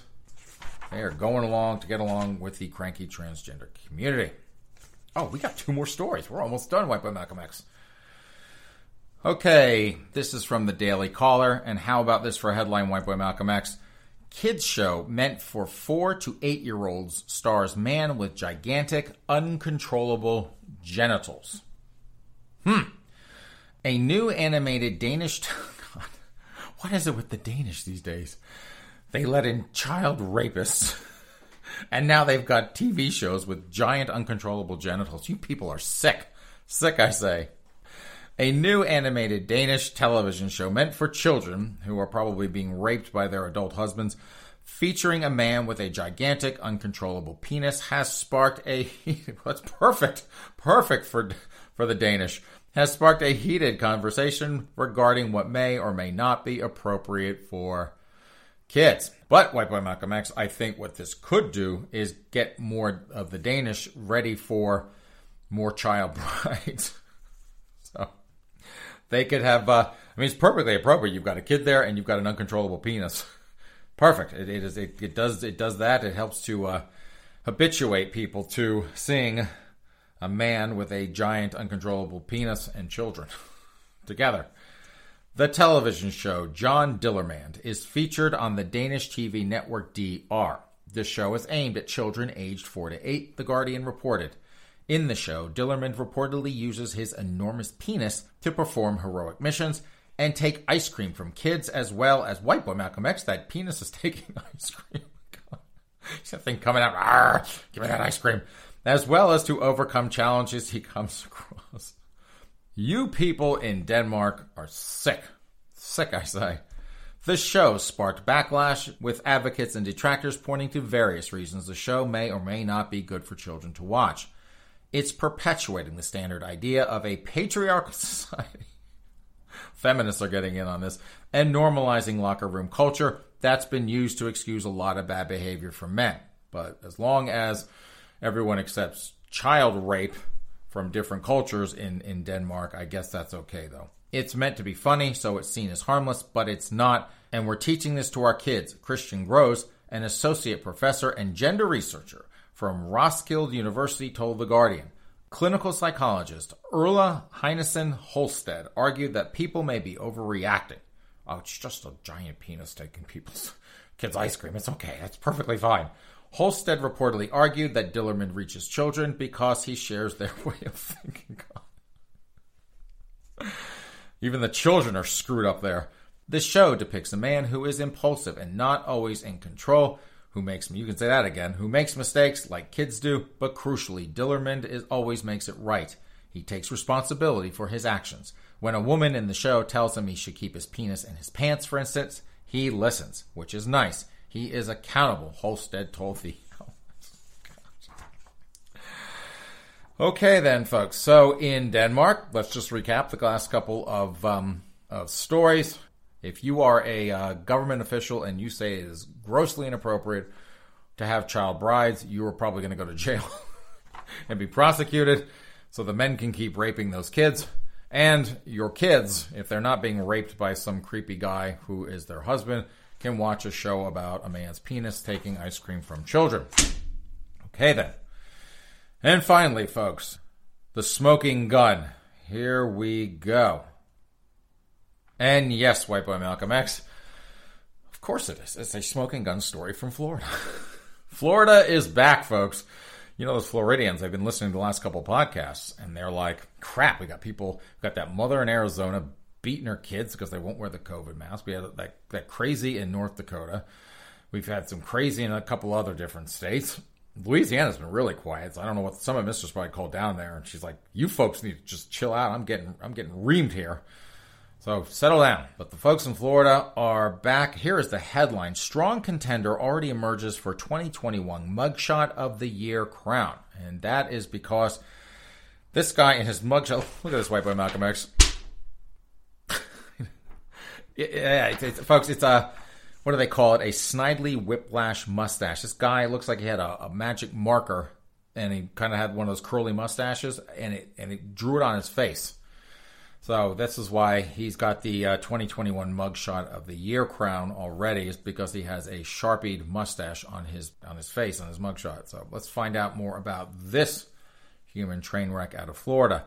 they are going along to get along with the cranky transgender community. Oh, we got two more stories. We're almost done, White Boy Malcolm X. Okay, this is from the Daily Caller, and how about this for a headline, White Boy Malcolm X? Kids show meant for four to eight year olds stars man with gigantic, uncontrollable genitals. Hmm. A new animated Danish. [laughs] God, what is it with the Danish these days? They let in child rapists. [laughs] and now they've got TV shows with giant, uncontrollable genitals. You people are sick. Sick, I say a new animated Danish television show meant for children who are probably being raped by their adult husbands, featuring a man with a gigantic, uncontrollable penis, has sparked a [laughs] what's perfect, perfect for for the Danish, has sparked a heated conversation regarding what may or may not be appropriate for kids. But White Boy Malcolm X, I think what this could do is get more of the Danish ready for more child [laughs] brides. They could have. Uh, I mean, it's perfectly appropriate. You've got a kid there, and you've got an uncontrollable penis. [laughs] Perfect. It, it is. It, it, does. It does that. It helps to uh, habituate people to seeing a man with a giant uncontrollable penis and children [laughs] together. The television show John Dillermand is featured on the Danish TV network DR. This show is aimed at children aged 4 to 8, The Guardian reported. In the show, Dillermand reportedly uses his enormous penis to perform heroic missions and take ice cream from kids as well as white boy Malcolm X. That penis is [laughs] taking ice cream. [laughs] Something coming out. give me that ice cream. As well as to overcome challenges he comes [laughs] across. You people in Denmark are sick. Sick, I say. The show sparked backlash, with advocates and detractors pointing to various reasons the show may or may not be good for children to watch. It's perpetuating the standard idea of a patriarchal [laughs] society. Feminists are getting in on this, and normalizing locker room culture that's been used to excuse a lot of bad behavior from men. But as long as everyone accepts child rape from different cultures in, in Denmark, I guess that's okay though. It's meant to be funny, so it's seen as harmless, but it's not. And we're teaching this to our kids. Christian Groes, an associate professor and gender researcher from Roskilde University, told The Guardian. Clinical psychologist Ulla Heinesen Holsted argued that people may be overreacting. Oh, it's just a giant penis taking people's [laughs] kids' ice cream. It's okay. That's perfectly fine. Holsted reportedly argued that Dillermand reaches children because he shares their [laughs] way of thinking. [laughs] Even the children are screwed up there. This show depicts a man who is impulsive and not always in control, who makes you can say that again, who makes mistakes like kids do, but crucially, Dillermand is always makes it right. He takes responsibility for his actions. When a woman in the show tells him he should keep his penis in his pants, for instance, he listens, which is nice. He is accountable, Holsted told the [laughs] Okay, then, folks. So in Denmark, let's just recap the last couple of, um, of stories. If you are a uh, government official and you say it is grossly inappropriate to have child brides, you are probably going to go to jail [laughs] and be prosecuted so the men can keep raping those kids. And your kids, if they're not being raped by some creepy guy who is their husband, can watch a show about a man's penis taking ice cream from children. Okay, then. And finally, folks, the smoking gun. Here we go. And yes, White Boy Malcolm X, of course it is. It's a smoking gun story from Florida. [laughs] Florida is back, folks. You know, those Floridians, I've been listening to the last couple podcasts, and they're like, crap, we got people, we got that mother in Arizona beating her kids because they won't wear the COVID mask. We had that, that crazy in North Dakota. We've had some crazy in a couple other different states. Louisiana's been really quiet. So I don't know what some of Mistress probably called down there, and she's like, "You folks need to just chill out. I'm getting I'm getting reamed here." So settle down. But the folks in Florida are back. Here is the headline: Strong contender already emerges for 2021 mugshot of the year crown, and that is because this guy in his mugshot. [laughs] Look at this white boy Malcolm X. [laughs] yeah, it's, it's, folks, it's a what do they call it? A snidely whiplash mustache. This guy looks like he had a, a magic marker and he kind of had one of those curly mustaches and it and it drew it on his face. So this is why he's got the uh, 2021 mugshot of the year crown already, is because he has a sharpied mustache on his on his face on his mugshot. So let's find out more about this human train wreck out of Florida.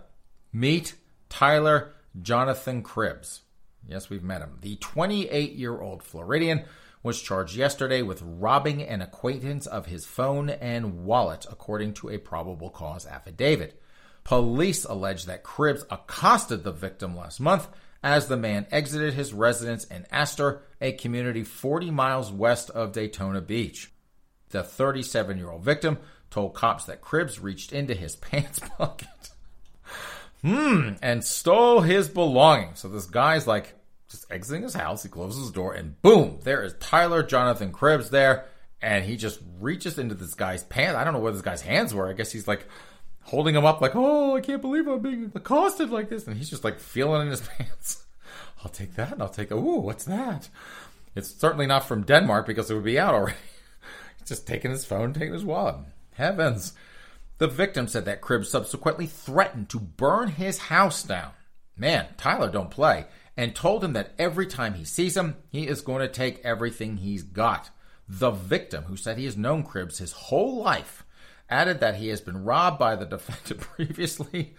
Meet Tyler Jonathan Cribbs. Yes, we've met him. The 28 year old Floridian was charged yesterday with robbing an acquaintance of his phone and wallet, according to a probable cause affidavit. Police allege that Cribbs accosted the victim last month as the man exited his residence in Astor, a community 40 miles west of Daytona Beach. The 37 year old victim told cops that Cribbs reached into his [laughs] pants pocket hmm, and stole his belongings. So this guy's like just exiting his house. He closes his door, and boom, there is Tyler Jonathan Cribbs there, and he just reaches into this guy's pants. I don't know where this guy's hands were. I guess he's like holding him up, like, oh, I can't believe I'm being accosted like this, and he's just like feeling in his [laughs] pants. I'll take that, and I'll take. Ooh, what's that? It's certainly not from Denmark because it would be out already. [laughs] he's just taking his phone, taking his wallet. Heavens. The victim said that Cribbs subsequently threatened to burn his house down. Man, Tyler don't play, and told him that every time he sees him, he is going to take everything he's got. The victim, who said he has known Cribbs his whole life, added that he has been robbed by the defendant [laughs] previously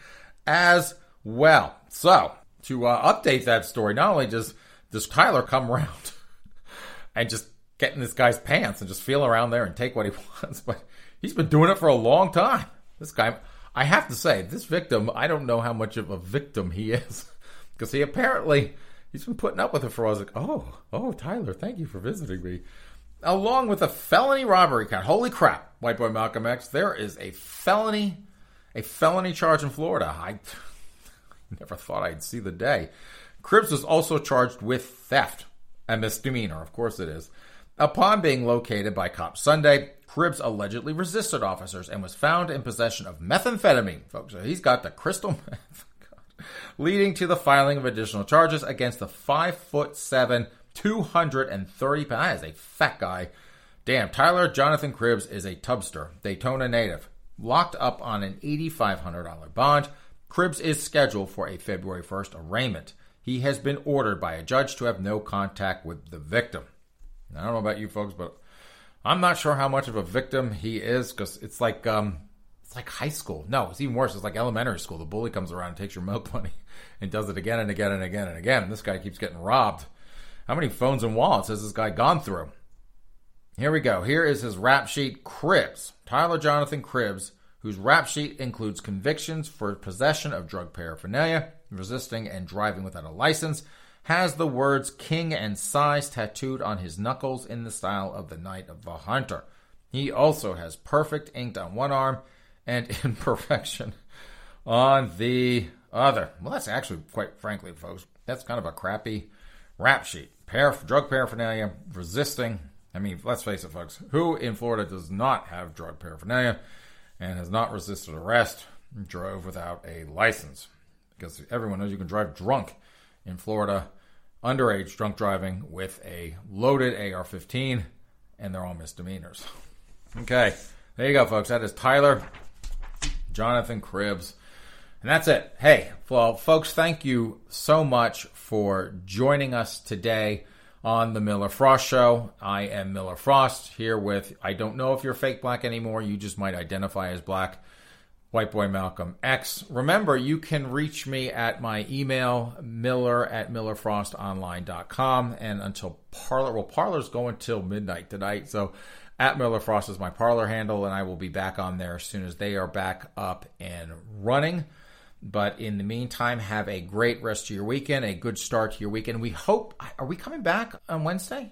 as well. So, to uh, update that story, not only does, does Tyler come around [laughs] and just get in this guy's pants and just feel around there and take what he [laughs] wants, but He's been doing it for a long time. This guy, I have to say, this victim, I don't know how much of a victim he is. Because he apparently, he's been putting up with it for, I was like, oh, oh, Tyler, thank you for visiting me. Along with a felony robbery count. Holy crap, white boy Malcolm X, there is a felony, a felony charge in Florida. I [laughs] never thought I'd see the day. Cribbs was also charged with theft, a misdemeanor, of course it is. Upon being located by cops Sunday, Cribbs allegedly resisted officers and was found in possession of methamphetamine, folks. So he's got the crystal [laughs] meth, leading to the filing of additional charges against the five foot seven, 230 pound. That is a fat guy. Damn, Tyler Jonathan Cribbs is a tubster, Daytona native, locked up on an $8,500 bond. Cribbs is scheduled for a February 1st arraignment. He has been ordered by a judge to have no contact with the victim. I don't know about you folks, but I'm not sure how much of a victim he is because it's like um, it's like high school. No, it's even worse. It's like elementary school. The bully comes around and takes your milk money [laughs] and does it again and again and again and again. This guy keeps getting robbed. How many phones and wallets has this guy gone through? Here we go. Here is his rap sheet. Cribbs. Tyler Jonathan Cribbs, whose rap sheet includes convictions for possession of drug paraphernalia, resisting and driving without a license, has the words King and Size tattooed on his knuckles in the style of the Night of the Hunter. He also has perfect inked on one arm and [laughs] imperfection on the other. Well, that's actually, quite frankly, folks, that's kind of a crappy rap sheet. Drug paraphernalia, resisting. I mean, let's face it, folks. Who in Florida does not have drug paraphernalia and has not resisted arrest, drove without a license? Because everyone knows you can drive drunk in Florida, underage drunk driving with a loaded AR 15, and they're all misdemeanors. Okay, there you go, folks. That is Tyler Jonathan Cribbs. And that's it. Hey, well, folks, thank you so much for joining us today on the Miller Frost Show. I am Miller Frost here with, I don't know if you're fake black anymore. You just might identify as black. White Boy Malcolm X. Remember, you can reach me at my email, miller at millerfrostonline.com. And until Parler, well, Parler's going till midnight tonight. So at Miller Frost is my Parler handle, and I will be back on there as soon as they are back up and running. But in the meantime, have a great rest of your weekend, a good start to your weekend. We hope, are we coming back on Wednesday?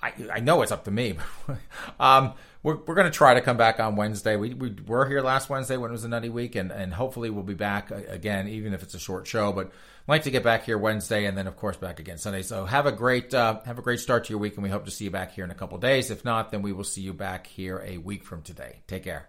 I, I know it's up to me. [laughs] um, we're, we're going to try to come back on Wednesday. We, we were here last Wednesday when it was a nutty week, and, and hopefully we'll be back again, even if it's a short show. But I'd like to get back here Wednesday, and then of course back again Sunday. So have a great uh, have a great start to your week, and we hope to see you back here in a couple days. If not, then we will see you back here a week from today. Take care.